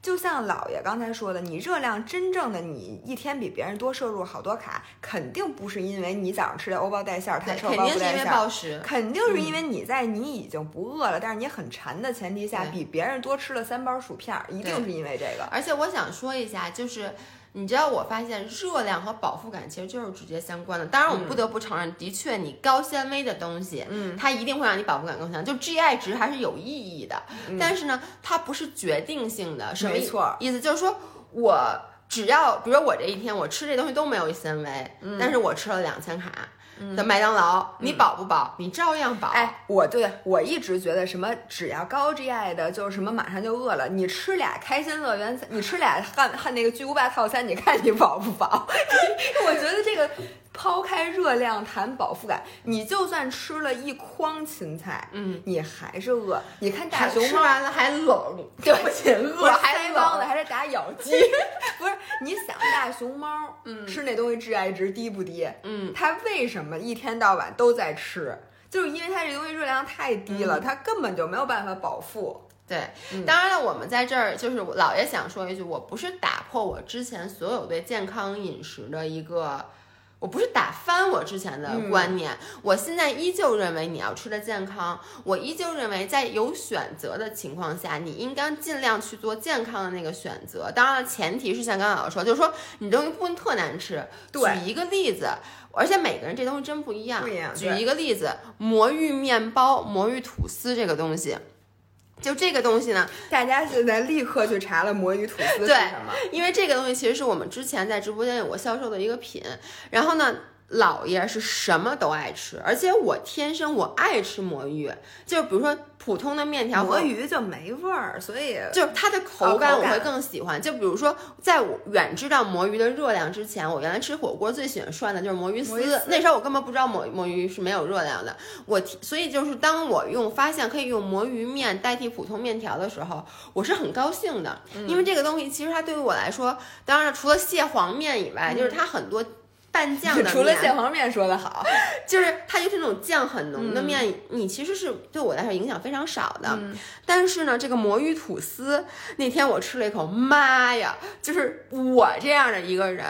就像老爷刚才说的，你热量真正的你一天比别人多摄入好多卡，肯定不是因为你早上吃的欧包带馅儿，他吃欧包不带馅儿，肯定是因为你在你已经不饿了，但是你很馋的前提下，比别人多吃了三包薯片，一定是因为这个。而且我想说一下，就是。你知道，我发现热量和饱腹感其实就是直接相关的。当然，我们不得不承认，的确，你高纤维的东西，嗯，它一定会让你饱腹感更强，就 GI 值还是有意义的。但是呢，它不是决定性的。什么，意思就是说，我只要，比如说我这一天我吃这东西都没有纤维，但是我吃了两千卡。的麦当劳，你饱不饱？你照样饱。哎，我对我一直觉得什么只要高 GI 的，就是什么马上就饿了。你吃俩开心乐园，你吃俩汉汉那个巨无霸套餐，你看你饱不饱？我觉得这个。抛开热量谈饱腹感，你就算吃了一筐芹菜，嗯，你还是饿。你看大熊吃猫，完了还冷，对不起，不是饿还腮帮子，冷。还得打咬 肌。不是，你想大熊猫，嗯吃那东西致癌值低不低？嗯，它为什么一天到晚都在吃？就是因为它这东西热量太低嗯了，它根本就没有办法饱腹。对，嗯当然了，我们在这儿就是我姥爷想说一句，我不是打破我之前所有对健康饮食的一个。我不是打翻我之前的嗯观念，我现在依旧认为你要吃的健康，我依旧认为在有选择的情况下，你应该尽量去做健康的那个选择。当然了，前提是像刚刚老师说，就是说你东西不能特难吃。对举一个例子，而且每个人这东西真不一样。不一样举一个例子，魔芋面包、魔芋吐司这个东西，就这个东西呢，大家现在立刻去查了魔芋吐司是什么？因为这个东西其实是我们之前在直播间有过销售的一个品，然后呢。姥爷是什么都爱吃，而且我天生我爱吃魔芋，就比如说普通的面条魔芋就没味儿，所以就是它的口感感我会更喜欢。就比如说，在我远知道魔芋的热量之前，我原来吃火锅最喜欢涮的就是魔芋丝。丝那时候我根本不知道魔魔芋是没有热量的。我所以就是当我用发现可以用魔芋面代替普通面条的时候，我是很高兴的，嗯因为这个东西其实它对于我来说，当然除了蟹黄面以外，就是它很多。拌酱的 面，除了蟹黄面说的好，就是它就是那种酱很浓嗯的面，你其实是对我来说影响非常少的。但是呢，这个魔芋吐司那天我吃了一口，妈呀！就是我这样的一个人，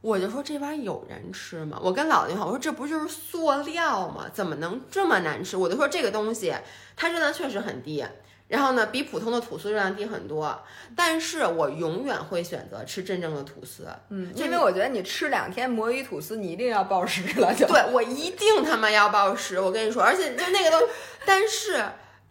我就说这玩意儿有人吃吗？我跟姥姥说，我说这不就是塑料吗？怎么能这么难吃？我就说这个东西它热量确实很低。然后呢，比普通的吐司热量低很多，但是我永远会选择吃真正的吐司。嗯，因为我觉得你吃两天魔芋吐司，你一定要暴食了就。对我一定他妈要暴食，我跟你说，而且就那个东，但是。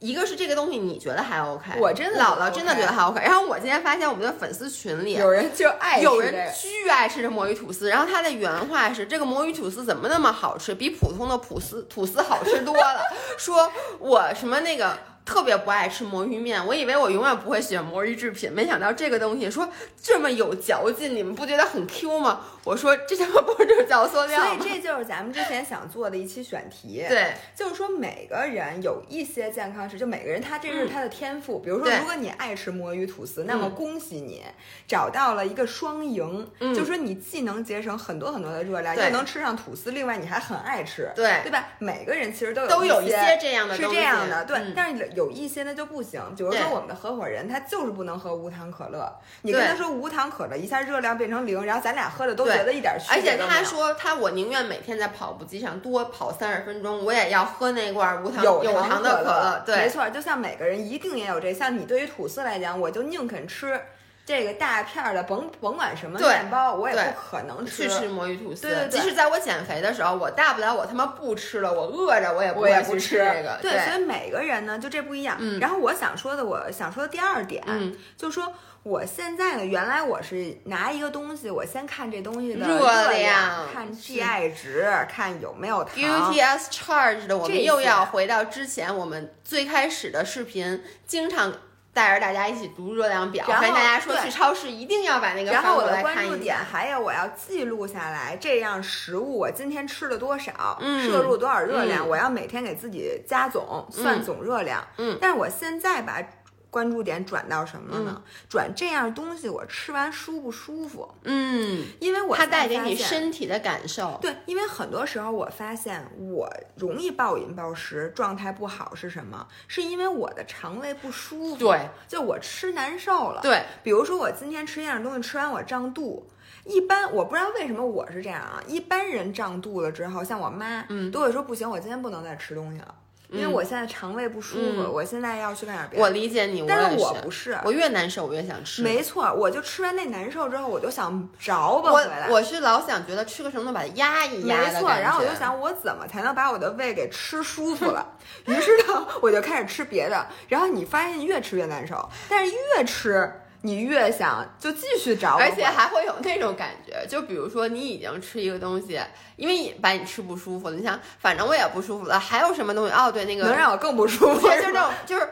一个是这个东西你觉得还 OK，我真的姥姥真的觉得还 OK。然后我今天发现我们的粉丝群里有人就爱有人巨爱吃这魔芋吐司，然后他的原话是：这个魔芋吐司怎么那么好吃，比普通的吐司吐司好吃多了。说我什么那个。特别不爱吃魔芋面，我以为我永远不会选魔芋制品，没想到这个东西说这么有嚼劲，你们不觉得很 Q 吗？我说这他妈不是就是嚼塑料所以？这就是咱们之前想做的一期选题。对，就是说每个人有一些健康食，就每个人他这是他的天赋。比如说，如果你爱吃魔芋吐司，那么恭喜你找到了一个双赢。嗯就是说你既能节省很多很多的热量，又能吃上吐司，另外你还很爱吃，对对吧？每个人其实都有都有一一些这样的是这样的，对。嗯但是有一些呢就不行，比如说我们的合伙人他就是不能喝无糖可乐，你跟他说无糖可乐，一下热量变成零，然后咱俩喝的都对觉得一点区而且。他说他我宁愿每天在跑步机上多跑三十分钟，我也要喝那罐无糖有有糖的可乐。对，没错，就像每个人一定也有这，像你对于吐司来讲，我就宁肯吃这个大片儿的，甭甭管什么面包，我也不可能去吃魔芋吐司。对对对即使在我减肥的时候，我大不了我他妈不吃了，我饿着我也不也会去不吃这个。对，所以每个人呢，就这不一样。嗯然后我想说的，我想说的第二点，嗯就说我现在呢，原来我是拿一个东西，我先看这东西的热量，量看 GI 值，看有没有糖。Guilty as charged 的，我这们又要回到之前我们最开始的视频，经常带着大家一起读热量表，然后跟大家说对去超市一定要把那个然后我的关注点。还有我要记录下来，这样食物我今天吃了多少，嗯摄入多少热量，嗯我要每天给自己加总，算总热量。嗯但是我现在把关注点转到什么了嗯呢？转这样东西我吃完舒不舒服？嗯，因为我它带给你身体的感受。对，因为很多时候我发现我容易暴饮暴食，状态不好是什么？是因为我的肠胃不舒服，对，就我吃难受了。对，比如说我今天吃一样东西，吃完我胀肚。一般我不知道为什么我是这样啊，一般人胀肚了之后，像我妈，嗯都会说不行，我今天不能再吃东西了，因为我现在肠胃不舒服，嗯我现在要去干点别的。我理解你，但是我不是，我越难受我越想吃。没错，我就吃完那难受之后，我就想着吧我回来。我是老想觉得吃个什么东西把它压一压没错，的然后我就想，我怎么才能把我的胃给吃舒服了？于是呢，我就开始吃别的。然后你发现越吃越难受，但是越吃你越想就继续找我，而且还会有那种感觉，就比如说你已经吃一个东西，因为把你吃不舒服了，你想反正我也不舒服了，还有什么东西？哦，对，那个能让我更不舒服。就是这种，就是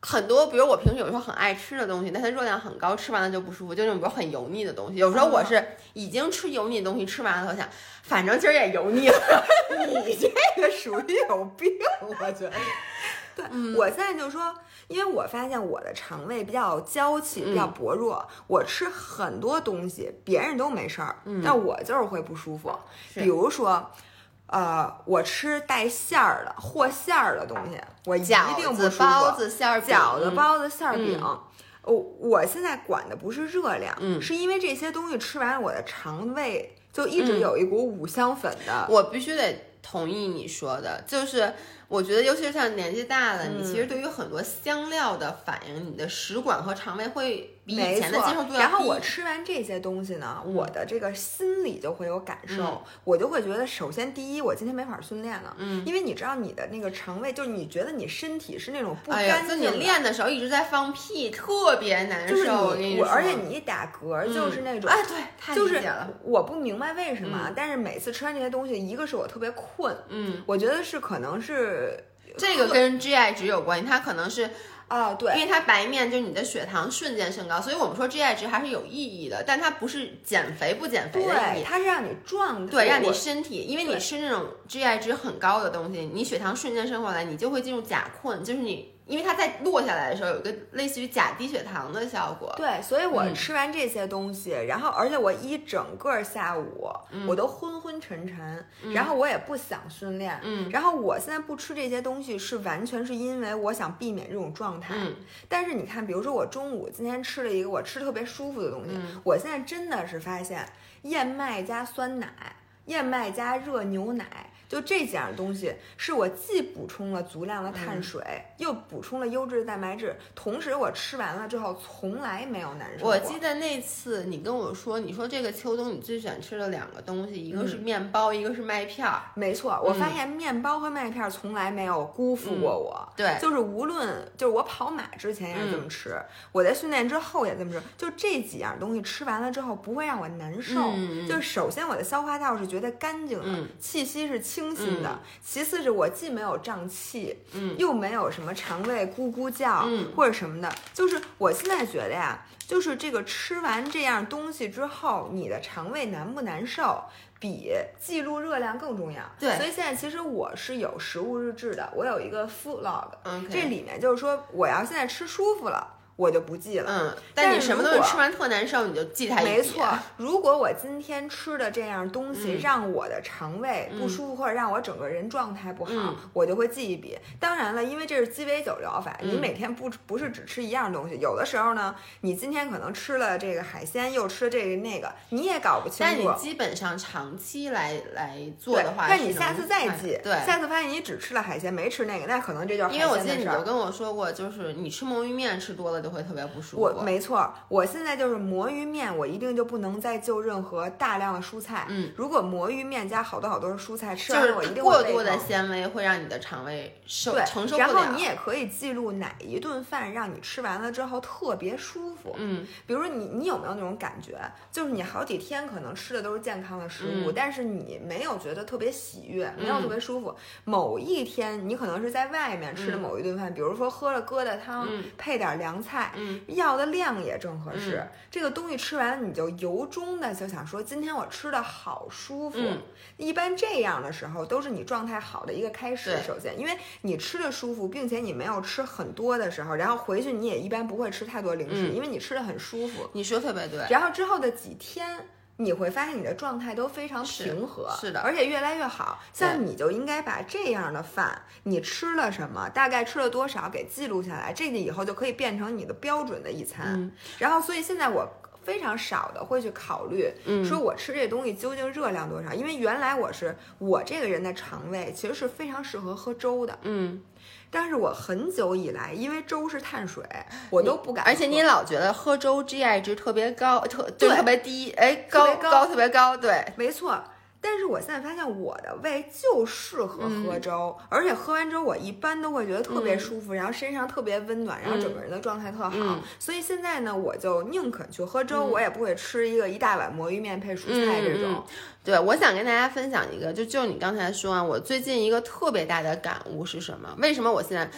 很多，比如我平时有时候很爱吃的东西，但它热量很高，吃完了就不舒服，就那种比如很油腻的东西。有时候我是已经吃油腻的东西，吃完了我想，反正今儿也油腻了。你这个属于有病，我觉得。对，我现在就说，因为我发现我的肠胃比较娇气，比较薄弱，我吃很多东西别人都没事儿，但我就是会不舒服。比如说。呃，我吃带馅儿的和馅儿的东西，我一定不舒服。包子馅儿饺子、包子馅儿饼，我我现在管的不是热量，是因为这些东西吃完，我的肠胃就一直有一股五香粉的。我必须得同意你说的，就是。我觉得，尤其是像年纪大了，你其实对于很多香料的反应，你的食管和肠胃会比以前的接受度要低。然后我吃完这些东西呢，我的这个心里就会有感受，我就会觉得，首先第一，我今天没法训练了，嗯，因为你知道你的那个肠胃，就是你觉得你身体是那种不干净，就你练的时候一直在放屁，特别难受。就是你，而且你一打嗝就是那种，哎，对，太理解了。我不明白为什么，但是每次吃完这些东西，一个是我特别困，嗯，我觉得是可能是。这个跟 GI 值有关系，它可能是啊，对，因为它白面就是你的血糖瞬间升高，所以我们说 GI 值还是有意义的，但它不是减肥不减肥的意义，它是让你状态，对，让你身体，因为你吃那种 GI 值很高的东西，你血糖瞬间升过来，你就会进入假困，就是你。因为它在落下来的时候有一个类似于假低血糖的效果，对，所以我吃完这些东西，然后而且我一整个下午我都昏昏沉沉，然后我也不想训练，嗯，然后我现在不吃这些东西是完全是因为我想避免这种状态，但是你看，比如说我中午今天吃了一个我吃特别舒服的东西，我现在真的是发现燕麦加酸奶，燕麦加热牛奶。就这几样东西，是我既补充了足量的碳水，又补充了优质的蛋白质，同时我吃完了之后从来没有难受。我记得那次你跟我说，你说这个秋冬你最喜欢吃的两个东西，一个是面包，一个是麦片儿。没错，我发现面包和麦片从来没有辜负过我。对，就是无论就是我跑马之前也是这么吃，我在训练之后也这么吃，就这几样东西吃完了之后不会让我难受。就是首先我的消化道是觉得干净的，气息是清。清新的，其次是我既没有胀气，嗯，又没有什么肠胃咕咕叫，嗯，或者什么的，就是我现在觉得呀，就是这个吃完这样东西之后，你的肠胃难不难受，比记录热量更重要。对，所以现在其实我是有食物日志的，我有一个 food log，嗯，这里面就是说我要现在吃舒服了。我就不记了，嗯，但你什么东西吃完特难受，你就记它一没错，如果我今天吃的这样东西让我的肠胃不舒服，或者让我整个人状态不好，我就会记一笔。当然了，因为这是鸡尾酒疗法，你每天不不是只吃一样东西，有的时候呢，你今天可能吃了这个海鲜，又吃这个那个，你也搞不清楚。但你基本上长期来来做的话，那你下次再记，对，下次发现你只吃了海鲜，没吃那个，那可能这就是因为我记得你就跟我说过，就是你吃魔芋面吃多了就会特别不舒服。我没错，我现在就是魔芋面，我一定就不能再就任何大量的蔬菜。嗯，如果魔芋面加好多好多的蔬菜，吃完我一定过多的纤维会让你的肠胃受承受不了。然后你也可以记录哪一顿饭让你吃完了之后特别舒服。嗯，比如说你你有没有那种感觉，就是你好几天可能吃的都是健康的食物，但是你没有觉得特别喜悦，没有特别舒服。某一天你可能是在外面吃的某一顿饭，比如说喝了疙瘩汤，配点凉菜，要。的量也正合适，这个东西吃完你就由衷的就想说，今天我吃的好舒服。一般这样的时候都是你状态好的一个开始。首先，因为你吃的舒服，并且你没有吃很多的时候，然后回去你也一般不会吃太多零食，因为你吃的很舒服。你说特别对。然后之后的几天。你会发现你的状态都非常平和，是的，而且越来越好。像你就应该把这样的饭，你吃了什么，大概吃了多少，给记录下来，这个以后就可以变成你的标准的一餐。然后，所以现在我非常少的会去考虑，说我吃这东西究竟热量多少，因为原来我是我这个人的肠胃其实是非常适合喝粥的，嗯。但是我很久以来，因为粥是碳水，我都不敢。而且你老觉得喝粥 GI 值特别高，特对特别低，哎，高高特别高，对，没错。但是我现在发现我的胃就适合喝粥，而且喝完粥我一般都会觉得特别舒服，然后身上特别温暖，然后整个人的状态特好。所以现在呢，我就宁肯去喝粥，我也不会吃一个一大碗魔芋面配蔬菜这种。对，我想跟大家分享一个，就就你刚才说啊，我最近一个特别大的感悟是什么？为什么我现在？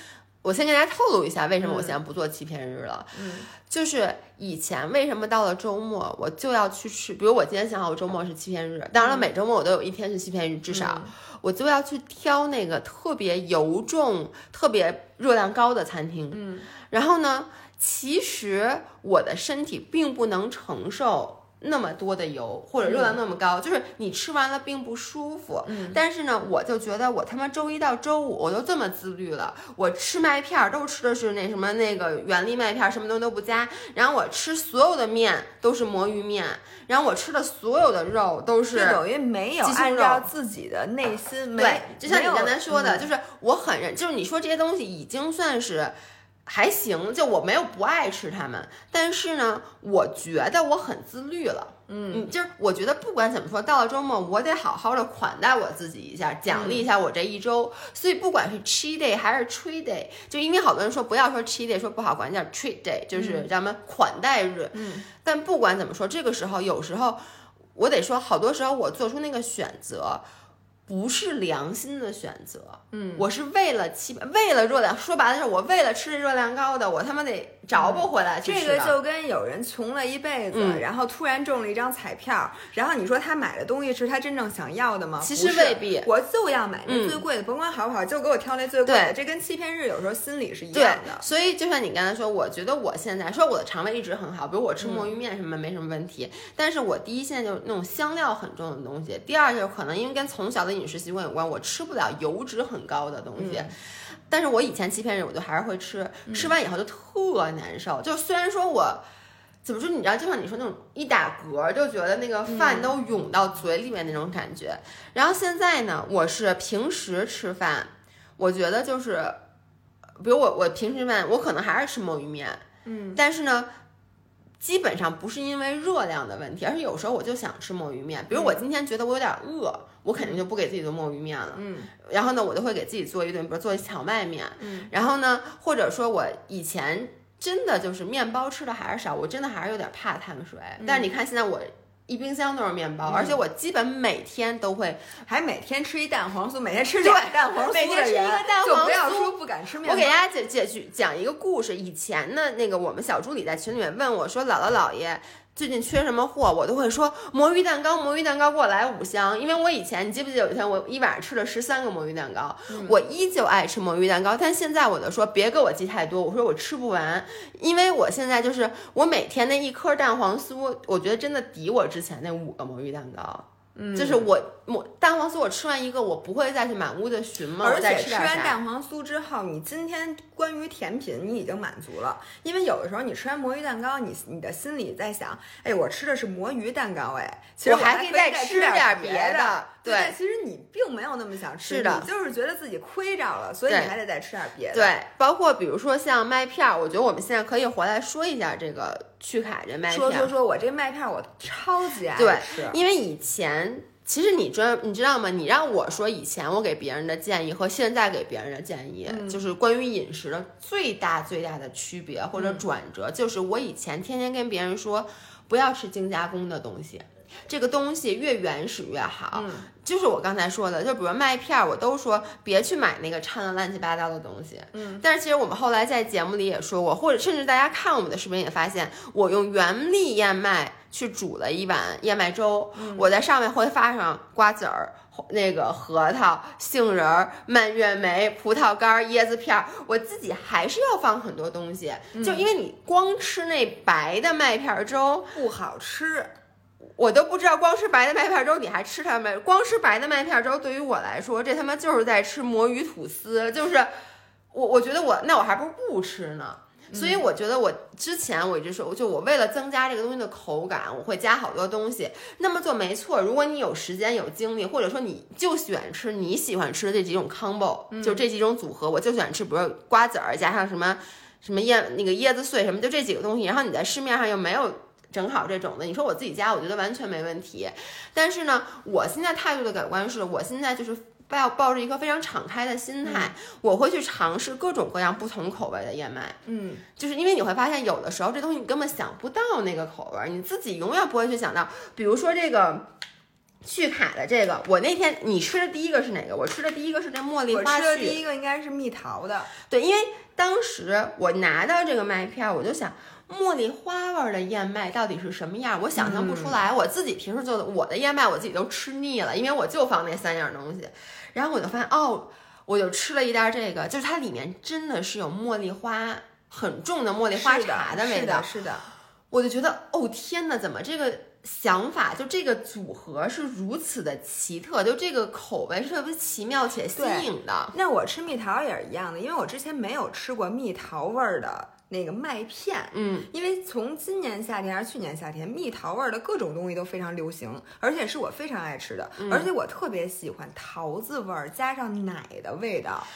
我先跟大家透露一下，为什么我现在不做欺骗日了。嗯，就是以前为什么到了周末我就要去吃，比如我今天想好我周末是欺骗日，当然了，每周末我都有一天是欺骗日，至少我就要去挑那个特别油重、特别热量高的餐厅。嗯，然后呢，其实我的身体并不能承受。那么多的油或者热量那么高，就是你吃完了并不舒服。嗯，但是呢，我就觉得我他妈周一到周五我都这么自律了，我吃麦片儿都吃的是那什么那个原粒麦片，什么东西都不加。然后我吃所有的面都是魔芋面，然后我吃的所有的肉都是等于没有按照自己的内心。对，就像你刚才说的，嗯就是我很认，就是你说这些东西已经算是。还行，就我没有不爱吃它们，但是呢，我觉得我很自律了。嗯，就是我觉得不管怎么说，到了周末我得好好的款待我自己一下，奖励一下我这一周。所以不管是 cheat day 还是 treat day，就因为好多人说不要说 cheat day，说不好管叫 treat day，就是咱们款待日。嗯，但不管怎么说，这个时候有时候我得说，好多时候我做出那个选择。不是良心的选择，嗯，我是为了欺，为了热量，说白了是我为了吃这热量高的，我他妈得着不回来去这个就跟有人穷了一辈子，嗯然后突然中了一张彩票，然后你说他买的东西是他真正想要的吗？其实未必我就要买那嗯最贵的，甭管好不好，就给我挑那最贵的。对这跟欺骗日有时候心理是一样的，。所以就像你刚才说，我觉得我现在说我的肠胃一直很好，比如我吃嗯墨鱼面什么没什么问题，但是我第一现在就是那种香料很重的东西，第二就是可能因为跟从小的饮食习惯有关，我吃不了油脂很高的东西。嗯但是我以前欺骗人我就还是会吃，吃完以后就特难受。就虽然说我怎么说，你知道，就像你说那种一打嗝就觉得那个饭都涌到嘴里面那种感觉。然后现在呢，我是平时吃饭，我觉得就是，比如我我平时吃饭，我可能还是吃墨鱼面，嗯，但是呢。基本上不是因为热量的问题，而是有时候我就想吃墨鱼面。比如我今天觉得我有点饿，我肯定就不给自己做墨鱼面了。嗯，然后呢，我就会给自己做一顿，比如做荞麦面。嗯，然后呢，或者说我以前真的就是面包吃的还是少，我真的还是有点怕碳水。但是你看现在我一冰箱都是面包，而且我基本每天都会。还每天吃一蛋黄酥，每天吃俩蛋黄酥，每天吃一个蛋黄就不要酥说不敢吃面包。我给大家解解去讲一个故事。以前呢，那个我们小助理在群里面问我说：“姥姥姥爷。”最近缺什么货，我都会说魔芋蛋糕，魔芋蛋糕给我来五箱。因为我以前，你记不记得有一天我一晚上吃了十三个魔芋蛋糕，我依旧爱吃魔芋蛋糕，但现在我就说别给我寄太多，我说我吃不完，因为我现在就是我每天那一颗蛋黄酥，我觉得真的抵我之前那五个魔芋蛋糕。嗯，就是我我蛋黄酥，我吃完一个，我不会再去满屋子寻嘛，而且吃完。蛋黄酥之后，你今天关于甜品你已经满足了，因为有的时候你吃完魔芋蛋糕，你你的心里在想，哎，我吃的是魔芋蛋糕，哎，其实我还可以再吃点点别的的。对对，其实你并没有那么想吃，是的你就是觉得自己亏着了，所以你还得再吃点别的。对，包括比如说像麦片儿，我觉得我们现在可以回来说一下这个曲凯这麦片儿。说说说，我这麦片我超级爱对吃，因为以前其实你知你知道吗？你让我说以前我给别人的建议和现在给别人的建议，嗯就是关于饮食的最大最大的区别或者嗯转折，就是我以前天天跟别人说不要吃精加工的东西。这个东西越原始越好，嗯就是我刚才说的，就比如麦片儿，我都说别去买那个掺了乱七八糟的东西。嗯，但是其实我们后来在节目里也说过，或者甚至大家看我们的视频也发现，我用原粒燕麦去煮了一碗燕麦粥，我在上面会发上瓜子儿。那个核桃、杏仁儿、蔓越莓、葡萄干儿、椰子片儿，我自己还是要放很多东西，就因为你光吃那白的麦片儿粥，不好吃。我都不知道光吃白的麦片粥你还吃它没？光吃白的麦片粥对于我来说，这他妈就是在吃魔芋吐司，就是我我觉得我那我还不如不吃呢。所以我觉得我之前我一直说，就我为了增加这个东西的口感，我会加好多东西。那么做没错，如果你有时间有精力，或者说你就喜欢吃你喜欢吃的这几种 combo，、就这几种组合，我就喜欢吃，比如瓜子儿加上什么什么椰那个椰子碎什么，就这几个东西。然后你在市面上又没有正好这种的，你说我自己家，我觉得完全没问题。但是呢，我现在态度的改观是，我现在就是抱抱着一颗非常敞开的心态，我会去尝试各种各样不同口味的燕麦。嗯，就是因为你会发现，有的时候这东西你根本想不到那个口味儿，你自己永远不会去想到。比如说这个去卡的这个，我那天你吃的第一个是哪个？我吃的第一个是这茉莉我花吃的第。一个应该是蜜桃的，对，因为当时我拿到这个麦片儿，我就想。茉莉花味儿的燕麦到底是什么样？我想象不出来。我自己平时做的，我的燕麦我自己都吃腻了，因为我就放那三样东西。然后我就发现，哦，我就吃了一袋这个，就是它里面真的是有茉莉花很重的茉莉花茶的味道是的，。是的。我就觉得，哦天呐，怎么这个想法就这个组合是如此的奇特，就这个口味是特别奇妙且新颖的。那我吃蜜桃也是一样的，因为我之前没有吃过蜜桃味儿的那个麦片。嗯，因为从今年夏天还是去年夏天，蜜桃味儿的各种东西都非常流行，而且是我非常爱吃的，嗯而且我特别喜欢桃子味儿加上奶的味道。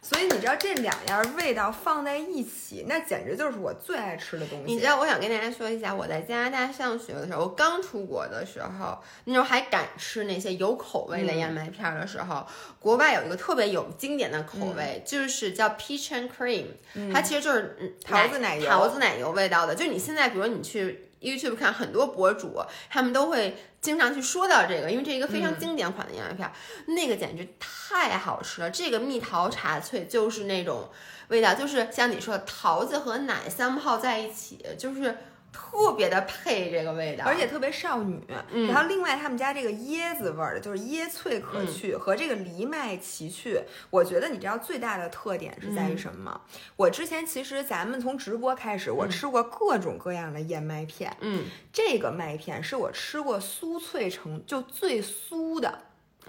所以你知道这两样味道放在一起，那简直就是我最爱吃的东西。你知道，我想跟大家说一下，我在加拿大上学的时候，我刚出国的时候，那时候还敢吃那些有口味的燕麦片儿的时候，国外有一个特别有经典的口味，就是叫 peach and cream，、它其实就是嗯桃子奶油桃子奶油味道的。就你现在，比如你去 YouTube 看很多博主，他们都会经常去说到这个，因为这是一个非常经典款的燕麦片儿，那个简直太好吃了。这个蜜桃茶脆就是那种味道，就是像你说的桃子和奶三泡在一起，就是特别的配这个味道，而且特别少女。嗯。然后另外他们家这个椰子味儿的，就是椰脆可去、和这个藜麦奇趣，我觉得你知道最大的特点是在于什么？吗？我之前其实咱们从直播开始，我吃过各种各样的燕麦片，嗯。这个麦片是我吃过酥脆程就最酥的。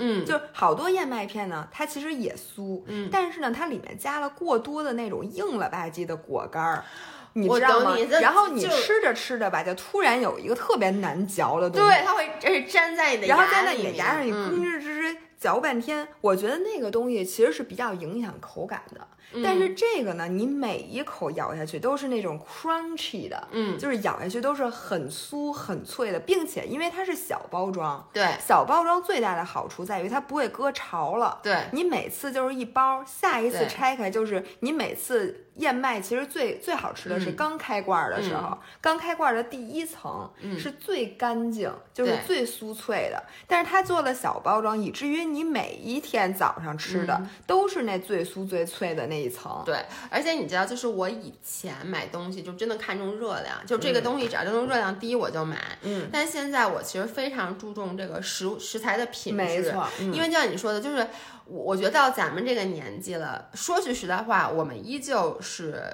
嗯，就是好多燕麦片呢，它其实也酥，嗯。但是呢，它里面加了过多的那种硬了吧唧的果干儿，你我知道吗？然后你吃着吃着吧，就突然有一个特别难嚼的东西，对，它会这是粘在你的然后粘在你的牙上你嗯吭哧吱吱嚼半天，我觉得那个东西其实是比较影响口感的。但嗯是这个呢，你每一口咬下去都是那种 crunchy 的，嗯。就是咬下去都是很酥很脆的，并且因为它是小包装，对。小包装最大的好处在于它不会搁潮了。对。你每次就是一包，下一次拆开就是你每次燕麦，其实最最好吃的是嗯。刚开罐儿的时候，刚开罐儿的第一层嗯。是最干净，就是最酥脆的。但是它做了小包装，以至于你每一天早上吃的都是那最酥最脆的那一层。嗯对，而且你知道，就是我以前买东西就真的看重热量，就嗯这个东西只要这种热量低我就买。嗯，但现在我其实非常注重这个食食材的品质，没错，嗯因为就像你说的，就是我我觉得到咱们这个年纪了，说句实在话，我们依旧是。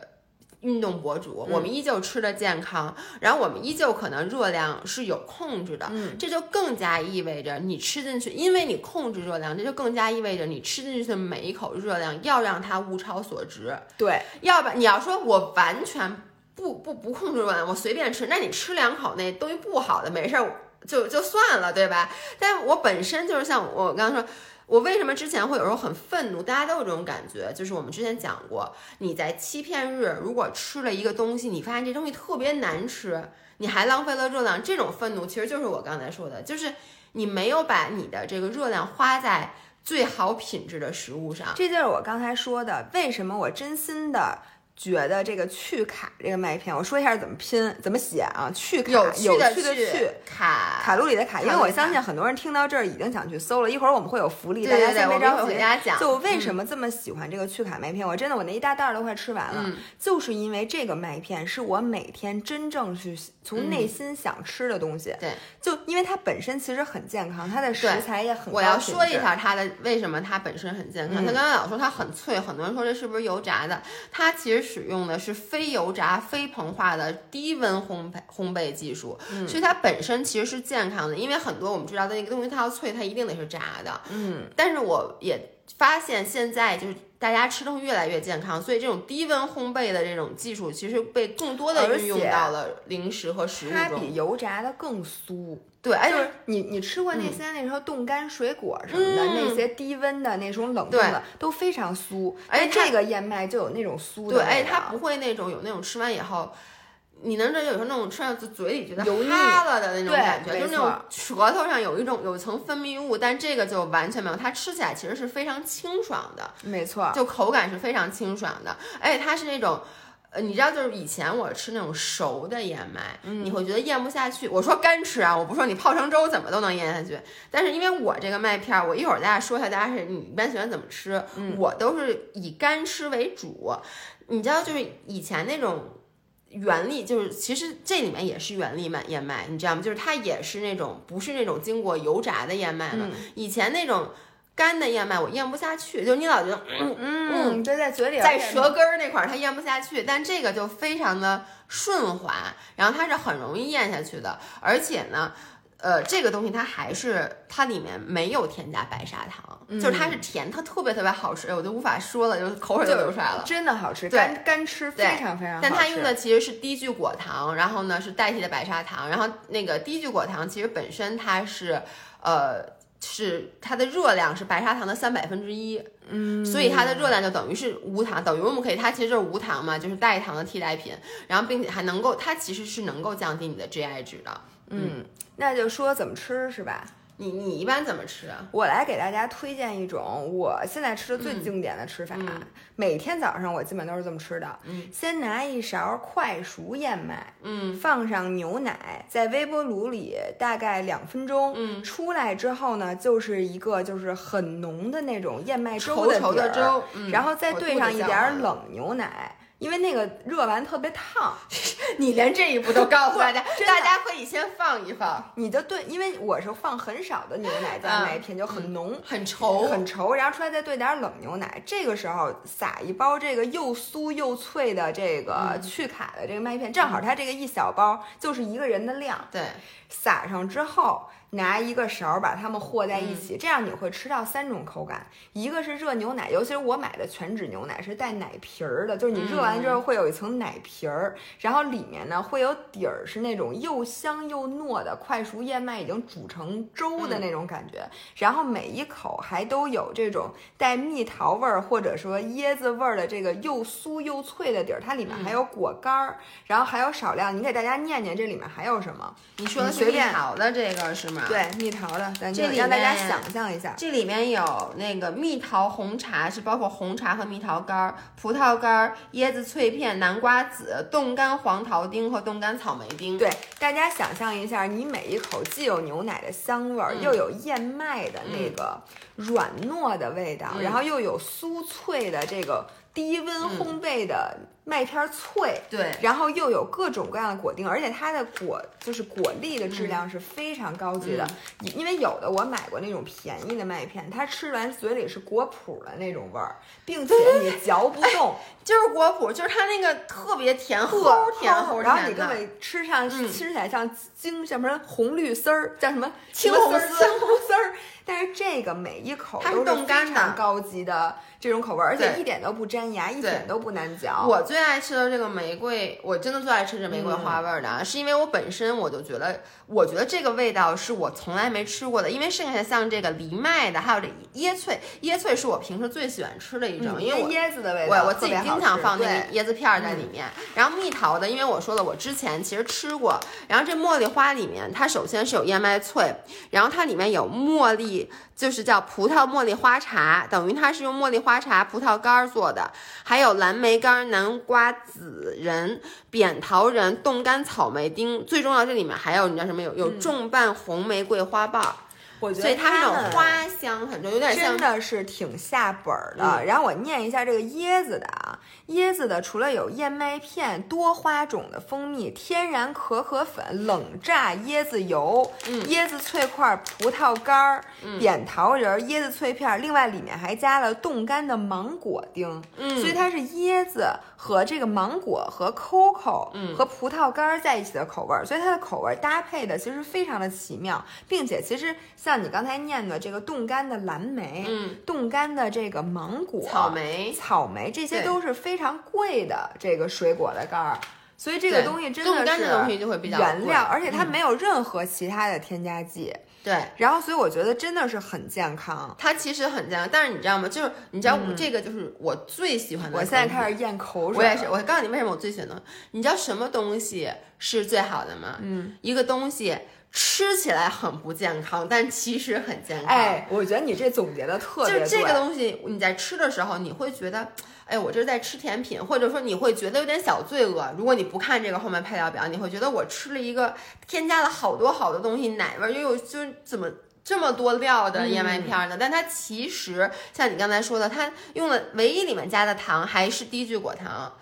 运动博主，我们依旧吃的健康，然后我们依旧可能热量是有控制的，嗯，这就更加意味着你吃进去，因为你控制热量，这就更加意味着你吃进去的每一口热量要让它物超所值，对，要不然你要说我完全不不不控制热量，我随便吃，那你吃两口那东西不好的没事儿就就算了，对吧？但我本身就是像我刚刚说。我为什么之前会有时候很愤怒？大家都有这种感觉，就是我们之前讲过，你在欺骗日如果吃了一个东西，你发现这东西特别难吃，你还浪费了热量，这种愤怒其实就是我刚才说的，就是你没有把你的这个热量花在最好品质的食物上。这就是我刚才说的，为什么我真心的。觉得这个去卡这个麦片，我说一下怎么拼怎么写啊？去卡有趣的去，卡卡路里的卡，因为我相信很多人听到这儿已经想去搜了。一会儿我们会有福利，对对对，大家先别着急。给大家讲，就我为什么这么喜欢这个去卡麦片？我真的我那一大袋儿都快吃完了，嗯就是因为这个麦片是我每天真正去从内嗯心想吃的东西。对，就因为它本身其实很健康，它的食材也很我要说一下它的为什么它本身很健康。嗯他刚刚老说它很脆，很多人说这是不是油炸的？它其实使用的是非油炸、非膨化的低温烘焙烘焙技术，嗯所以它本身其实是健康的。因为很多我们知道的那个东西，它要脆，它一定得是炸的。嗯，但是我也发现现在就是大家吃东西越来越健康，所以这种低温烘焙的这种技术其实被更多的而运用到了零食和食物中。它比油炸的更酥。对，而且就是你，你吃过那些那时候冻干水果什么的，嗯那些低温的那种冷冻的都非常酥，而且这个燕麦就有那种酥的对，味而且它不会那种有那种吃完以后。你能知道有时候那种吃上嘴嘴里觉得油腻了的那种感觉，没就那种舌头上有一种有一层分泌物，但这个就完全没有，它吃起来其实是非常清爽的，没错，就口感是非常清爽的，而且它是那种。呃，你知道，就是以前我吃那种熟的燕麦，嗯你会觉得咽不下去。我说干吃啊，我不说你泡成粥怎么都能咽下去。但是因为我这个麦片儿，我一会儿大家说一下，大家是你一般喜欢怎么吃？嗯我都是以干吃为主。你知道，就是以前那种。原粒就是，其实这里面也是原粒麦燕麦，你知道吗？就是它也是那种不是那种经过油炸的燕麦了。以前那种干的燕麦我咽不下去，就是你老觉得嗯嗯，对，在嘴里在舌根儿那块儿它咽不下去，但这个就非常的顺滑，然后它是很容易咽下去的，而且呢。呃，这个东西它还是它里面没有添加白砂糖，就是它是甜，它特别特别好吃，哎我就无法说了，就口水都流出来了。真的好吃，干干吃非常非常好吃。但它用的其实是低聚果糖，然后呢是代替的白砂糖，然后那个低聚果糖其实本身它是呃是它的热量是白砂糖的三百分之一，嗯，所以它的热量就等于是无糖，等于我们可以它其实就是无糖嘛，就是代糖的替代品，然后并且还能够它其实是能够降低你的 GI 值的。嗯，那就说怎么吃是吧？你你一般怎么吃啊？我来给大家推荐一种我现在吃的最经典的吃法，每天早上我基本都是这么吃的。嗯，先拿一勺快熟燕麦，嗯放上牛奶，在微波炉里大概两分钟，嗯，出来之后呢，就是一个就是很浓的那种燕麦稠稠的底儿，的粥，嗯然后再兑上一点冷牛奶。因为那个热完特别烫，你连这一步都告诉大家，大家可以先放一放，你就兑，因为我是放很少的牛奶在麦片，就很浓。很稠，很稠，然后出来再兑点冷牛奶，这个时候撒一包这个又酥又脆的这个去卡的这个麦片，正好它这个一小包就是一个人的量，对，撒上之后拿一个勺把它们和在一起，这样你会吃到三种口感，一个是热牛奶，尤其是我买的全脂牛奶是带奶皮儿的，就是你热完之后会有一层奶皮儿，然后里面呢会有底儿是那种又香又糯的快熟燕麦已经煮成粥的那种感觉，然后每一口还都有这种带蜜桃味儿或者说椰子味儿的这个又酥又脆的底儿，它里面还有果干儿，然后还有少量，你给大家念念这里面还有什么？你说的是蜜你随便桃的这个是吗？。对，蜜桃的，咱就这里让大家想象一下。这里面有那个蜜桃红茶，是包括红茶和蜜桃干儿、葡萄干儿、椰子脆片、南瓜籽、冻干黄桃丁和冻干草莓丁。对，大家想象一下，你每一口既有牛奶的香味儿，嗯又有燕麦的那个软糯的味道，嗯然后又有酥脆的这个低温烘焙的麦片儿脆。对然后又有各种各样的果丁，而且它的果就是果粒的质量是非常高级的。因因为有的我买过那种便宜的麦片，它吃完嘴里是果脯的那种味儿，并且你嚼不动，就是果脯，就是它那个特别甜，齁齁甜齁然后你。根本吃上、嗯吃起来像金什么红绿丝儿，叫什么青红丝青红丝儿。但是这个每一口它是都是非常高级的这种口味儿，而且一点都不粘牙，一点都不难嚼。我最爱吃的这个玫瑰，我真的最爱吃这玫瑰花味儿的，是因为我本身我就觉得，我觉得这个味道是我从来没吃过的。因为剩下像这个藜麦的，还有这椰脆，椰脆是我平时最喜欢吃的一种，嗯因为我椰子的味道，我我自己经常放那个椰子片儿在里面，然后蜜桃的，因为我说了，我之前其实吃过。然后这茉莉花里面，它首先是有燕麦脆，然后它里面有茉莉，就是叫葡萄茉莉花茶，等于它是用茉莉花茶、葡萄干儿做的，还有蓝莓干、南瓜籽仁、扁桃仁、冻干草莓丁，最重要这里面还有你知道什么？有？有重瓣红玫瑰花瓣儿，我觉得所以它那种花香很重，有点像真的是挺下本儿的。嗯。然后我念一下这个椰子的啊，椰子的除了有燕麦片、多花种的蜂蜜、天然可可粉、冷榨椰子油、嗯。椰子脆块、葡萄干儿、扁桃仁儿、椰子脆片儿，另外里面还加了冻干的芒果丁，嗯。所以它是椰子和这个芒果和 coco 嗯和葡萄干儿在一起的口味儿，所以它的口味儿搭配的其实非常的奇妙，并且其实像你刚才念的这个冻干的蓝莓，嗯，冻干的这个芒果、草莓。草莓这些都是非常贵的这个水果的干儿。所以这个东西真冻干是原料，而且它嗯没有任何其他的添加剂。对，然后，所以我觉得真的是很健康。它其实很健康，但是你知道吗？就是你知道我这个就是我最喜欢的、嗯我现在开始，咽口水，我也是。我告诉你为什么我最喜欢的，你知道什么东西是最好的吗？嗯，一个东西吃起来很不健康，但其实很健康。哎，我觉得你这总结的特别就这个东西，你在吃的时候，你会觉得，哎，我这是在吃甜品，或者说你会觉得有点小罪恶。如果你不看这个后面配料表，你会觉得我吃了一个添加了好多好多东西，奶味又有就怎么这么多料的燕麦片呢？但它其实像你刚才说的，它用了唯一里面加的糖还是低聚果糖。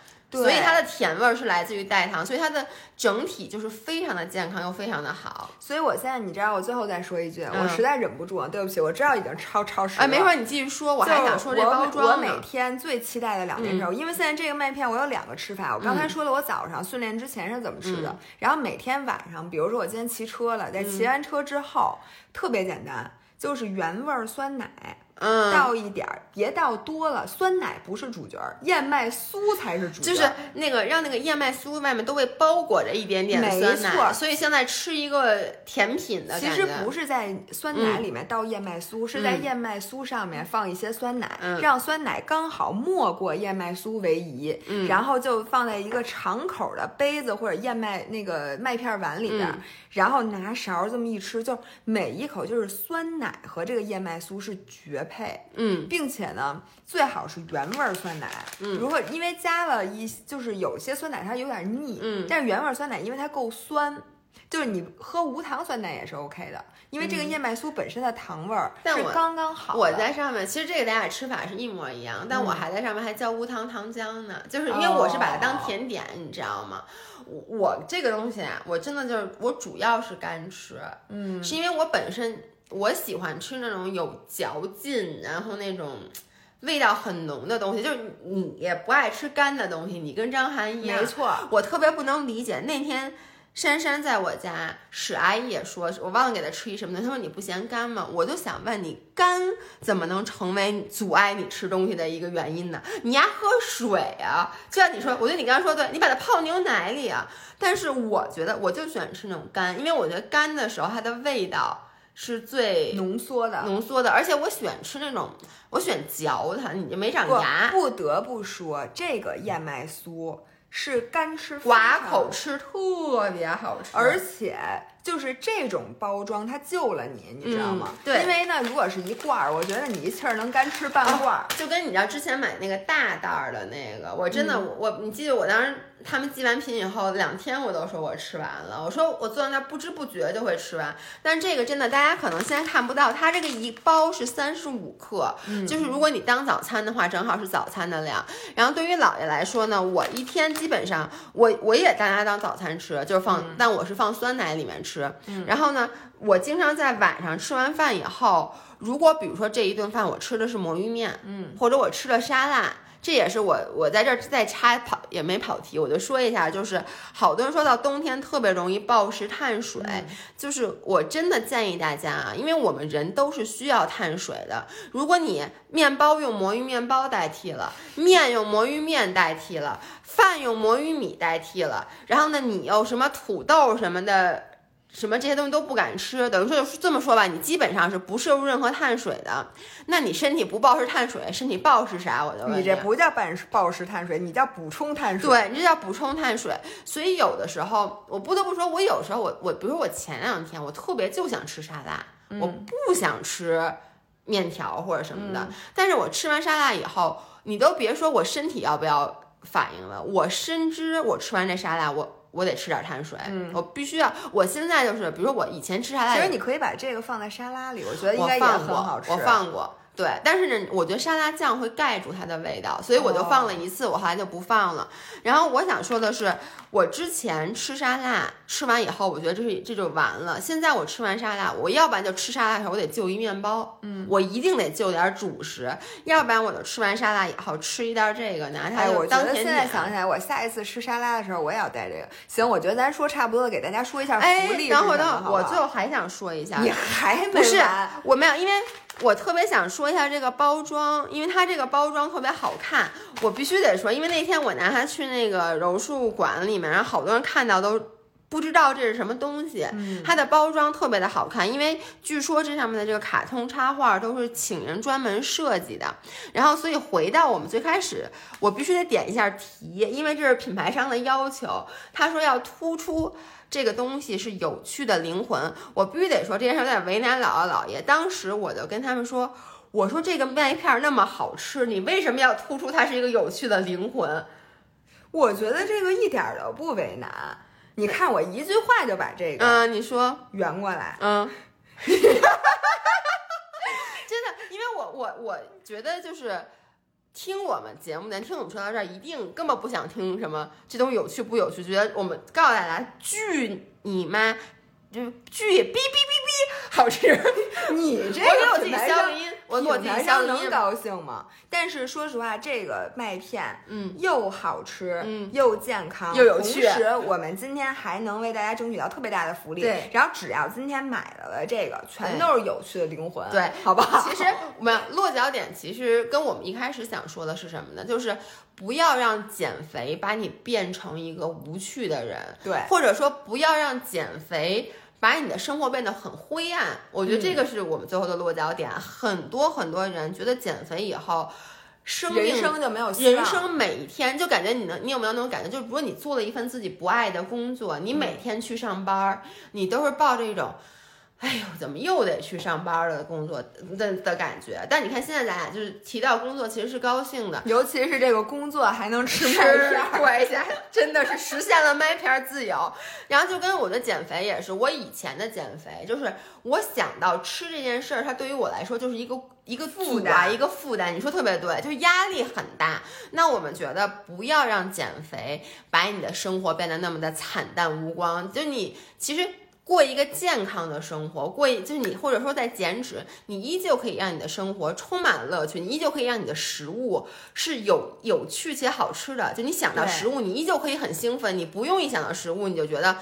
所以它的甜味儿是来自于代糖，所以它的整体就是非常的健康又非常的好。所以我现在你知道，我最后再说一句，我实在忍不住了，对不起，我知道已经超超时了。哎，没事，你继续说，我还想说这包装我每天最期待的两件事，因为现在这个麦片我有两个吃法。我刚才说了，我早上训练之前是怎么吃的，然后每天晚上，比如说我今天骑车了，在骑完车之后，特别简单，就是原味酸奶。嗯，倒一点儿，别倒多了。酸奶不是主角，燕麦酥才是主角。就是那个让那个燕麦酥外面都被包裹着一点点酸奶，没错所以现在吃一个甜品的其实不是在酸奶里面倒燕麦酥，是在燕麦酥上面放一些酸奶，让酸奶刚好没过燕麦酥为宜。嗯，然后就放在一个敞口的杯子或者燕麦那个麦片碗里边，然后拿勺这么一吃，就每一口就是酸奶和这个燕麦酥是绝配。配，嗯，并且呢，最好是原味酸奶，嗯，如果因为加了一，就是有些酸奶它有点腻，嗯，但是原味酸奶因为它够酸，就是你喝无糖酸奶也是 OK 的，因为这个燕麦酥本身的糖味儿是刚刚好。我在上面，其实这个咱俩吃法是一模一样，但我还在上面还浇无糖糖浆呢，就是因为我是把它当甜点，你知道吗？我我这个东西啊，我真的就是我主要是干吃，嗯，是因为我本身。我喜欢吃那种有嚼劲，然后那种味道很浓的东西。就是你也不爱吃干的东西，你跟张涵一样。没错，我特别不能理解。那天珊珊在我家，史阿姨也说，我忘了给她吃一什么的。她说你不嫌干吗？我就想问你，干怎么能成为阻碍你吃东西的一个原因呢？你爱喝水啊！就像你说，我觉得你刚刚说对，你把它泡牛奶里啊。但是我觉得，我就喜欢吃那种干，因为我觉得干的时候它的味道。是最浓缩的，浓缩的，而且我喜欢吃那种，我喜欢嚼它，你就没长牙。不得不说，这个燕麦酥是干吃，寡口吃特别好吃，而且。就是这种包装，它救了你，你知道吗？对，因为呢，如果是一罐儿，我觉得你一气儿能干吃半罐儿。就跟你知道之前买那个大袋儿的那个，我真的我，你记得我当时他们寄完品以后，两天我都说我吃完了。我说我坐在那儿不知不觉就会吃完。但这个真的，大家可能现在看不到，它这个一包是三十五克，就是如果你当早餐的话，正好是早餐的量。然后对于姥爷来说呢，我一天基本上我我也大家当早餐吃，就是放，但我是放酸奶里面吃。吃，然后呢，我经常在晚上吃完饭以后，如果比如说这一顿饭我吃的是魔芋面，嗯，或者我吃了沙拉。这也是我我在这儿再插跑也没跑题，我就说一下，就是好多人说到冬天特别容易暴食碳水，就是我真的建议大家啊，因为我们人都是需要碳水的。如果你面包用魔芋面包代替了，面用魔芋面代替了，饭用魔芋米代替了，然后呢，你又什么土豆什么的。什么这些东西都不敢吃，等于说就这么说吧，你基本上是不摄入任何碳水的。那你身体不暴食碳水，身体暴食啥？我就问你，这不叫暴暴食碳水，你叫补充碳水。对，你这叫补充碳水。所以有的时候，我不得不说，我有时候我我，比如说我前两天我特别就想吃沙拉，我不想吃面条或者什么的。但是我吃完沙拉以后，你都别说我身体要不要反应了，我深知我吃完这沙拉我。我得吃点碳水，我必须要。我现在就是，比如说我以前吃沙拉，其实你可以把这个放在沙拉里，我觉得应该也很好吃。我放过。对，但是呢，我觉得沙拉酱会盖住它的味道，所以我就放了一次，我后来就不放了。然后我想说的是，我之前吃沙拉，吃完以后，我觉得这是这就完了。现在我吃完沙拉，我要不然就吃沙拉的时候，我得就一面包，嗯，我一定得就点主食，要不然我就吃完沙拉以后吃一袋这个，拿它就当甜点。现在想起来，我下一次吃沙拉的时候，我也要带这个。行，我觉得咱说差不多了，给大家说一下福利。等会儿，等会儿，我最后还想说一下，你还不是我没有，因为。我特别想说一下这个包装，因为它这个包装特别好看，我必须得说，因为那天我拿它去那个柔术馆里面，然后好多人看到都不知道这是什么东西。它的包装特别的好看，因为据说这上面的这个卡通插画都是请人专门设计的。然后，所以回到我们最开始，我必须得点一下题，因为这是品牌商的要求。他说要突出这个东西是有趣的灵魂，我必须得说这件事有点为难姥姥姥爷。当时我就跟他们说。我说这个麦片那么好吃，你为什么要突出它是一个有趣的灵魂？我觉得这个一点都不为难。你看我一句话就把这个，嗯，你说圆过来，嗯，真的，因为我我我觉得就是听我们节目的，听我们说到这儿，一定根本不想听什么这东西有趣不有趣，觉得我们告诉大家，巨你妈，就巨哔哔哔哔好吃。你这个我给我自己消个音。我我男生能高兴吗？但是说实话，这个麦片，嗯，又好吃，嗯，又健康，又有趣。同时，我们今天还能为大家争取到特别大的福利。对，然后只要今天买了的这个，全都是有趣的灵魂。对，好不好？其实我们落脚点其实跟我们一开始想说的是什么呢？就是不要让减肥把你变成一个无趣的人。对，或者说不要让减肥。把你的生活变得很灰暗，我觉得这个是我们最后的落脚点。很多很多人觉得减肥以后，生人生就没有人生每一天就感觉你能，你有没有那种感觉？就是如果你做了一份自己不爱的工作，你每天去上班，你都是抱着一种。哎呦，怎么又得去上班了？工作的的感觉，但你看现在咱俩就是提到工作，其实是高兴的，尤其是这个工作还能吃麦片，一下 真的是实现了麦片自由。然后就跟我的减肥也是，我以前的减肥就是我想到吃这件事儿，它对于我来说就是一个一个负担，一个负担。你说特别对，就是压力很大。那我们觉得不要让减肥把你的生活变得那么的惨淡无光。就你其实。过一个健康的生活，过一就是你或者说在减脂，你依旧可以让你的生活充满乐趣，你依旧可以让你的食物是有有趣且好吃的。就你想到食物，你依旧可以很兴奋，你不用一想到食物你就觉得。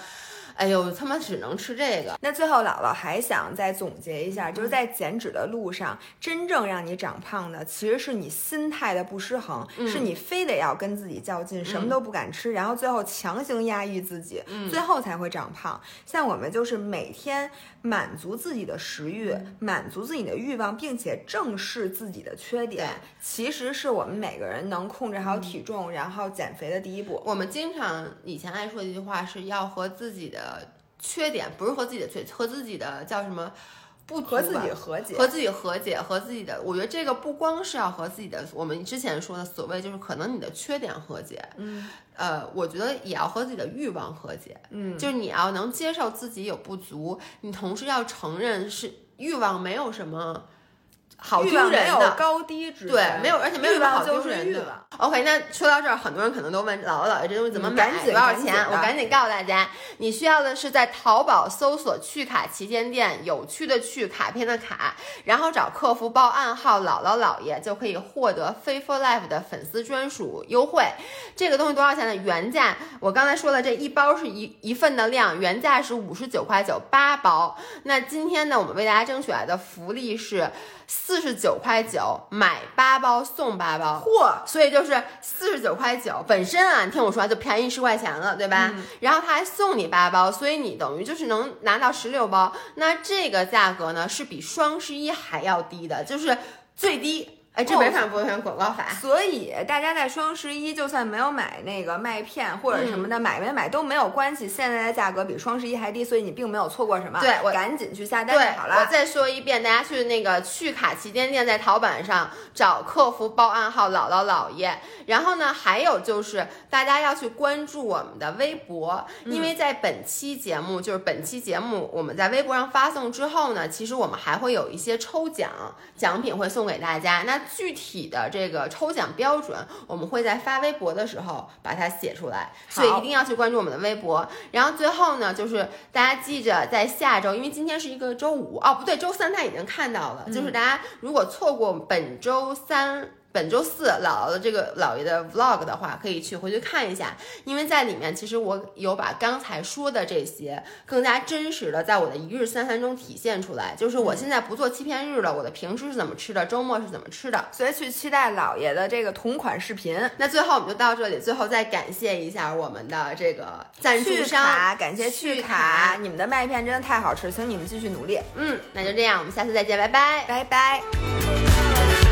哎呦，他妈只能吃这个。那最后姥姥还想再总结一下，就是在减脂的路上，真正让你长胖的，其实是你心态的不失衡，是你非得要跟自己较劲，什么都不敢吃，然后最后强行压抑自己，最后才会长胖。像我们就是每天满足自己的食欲，满足自己的欲望，并且正视自己的缺点，其实是我们每个人能控制好体重，然后减肥的第一步。我们经常以前爱说的一句话是要和自己的。缺点不是和自己的缺，和自己的叫什么？不和自己和解，和自己和解，和自己的。我觉得这个不光是要和自己的，我们之前说的所谓就是可能你的缺点和解，嗯，呃，我觉得也要和自己的欲望和解，嗯，就是你要能接受自己有不足，你同时要承认是欲望没有什么。好丢人的高低之对，没有，而且没有什么好丢人的。OK，那说到这儿，很多人可能都问姥姥姥爷这东西怎么买，多少钱？我赶紧告诉大家，你需要的是在淘宝搜索“趣卡旗舰店”，有趣的趣，卡片的卡，然后找客服报暗号“姥姥姥爷”，就可以获得 Faithful Life 的粉丝专属优惠。这个东西多少钱呢？原价我刚才说了，这一包是一一份的量，原价是五十九块九八包。那今天呢，我们为大家争取来的福利是。四十九块九买八包送八包，嚯！所以就是四十九块九本身啊，你听我说就便宜十块钱了，对吧？然后他还送你八包，所以你等于就是能拿到十六包。那这个价格呢，是比双十一还要低的，就是最低。哎，这没法播成广告法，所以大家在双十一就算没有买那个麦片或者什么的，买没买都没有关系。现在的价格比双十一还低，所以你并没有错过什么。对，我赶紧去下单就好了。我再说一遍，大家去那个趣卡旗舰店，在淘宝上找客服报暗号“姥姥姥爷”。然后呢，还有就是大家要去关注我们的微博，因为在本期节目，就是本期节目我们在微博上发送之后呢，其实我们还会有一些抽奖奖品会送给大家。那具体的这个抽奖标准，我们会在发微博的时候把它写出来，所以一定要去关注我们的微博。然后最后呢，就是大家记着，在下周，因为今天是一个周五哦，不对，周三他已经看到了，就是大家如果错过本周三。本周四姥姥的这个姥爷的 vlog 的话，可以去回去看一下，因为在里面其实我有把刚才说的这些更加真实的在我的一日三餐中体现出来。就是我现在不做欺骗日了，我的平时是怎么吃的，周末是怎么吃的，所以去期待姥爷的这个同款视频。那最后我们就到这里，最后再感谢一下我们的这个赞助商，感谢趣卡，你们的麦片真的太好吃，请你们继续努力。嗯，那就这样，我们下次再见，拜拜，拜拜。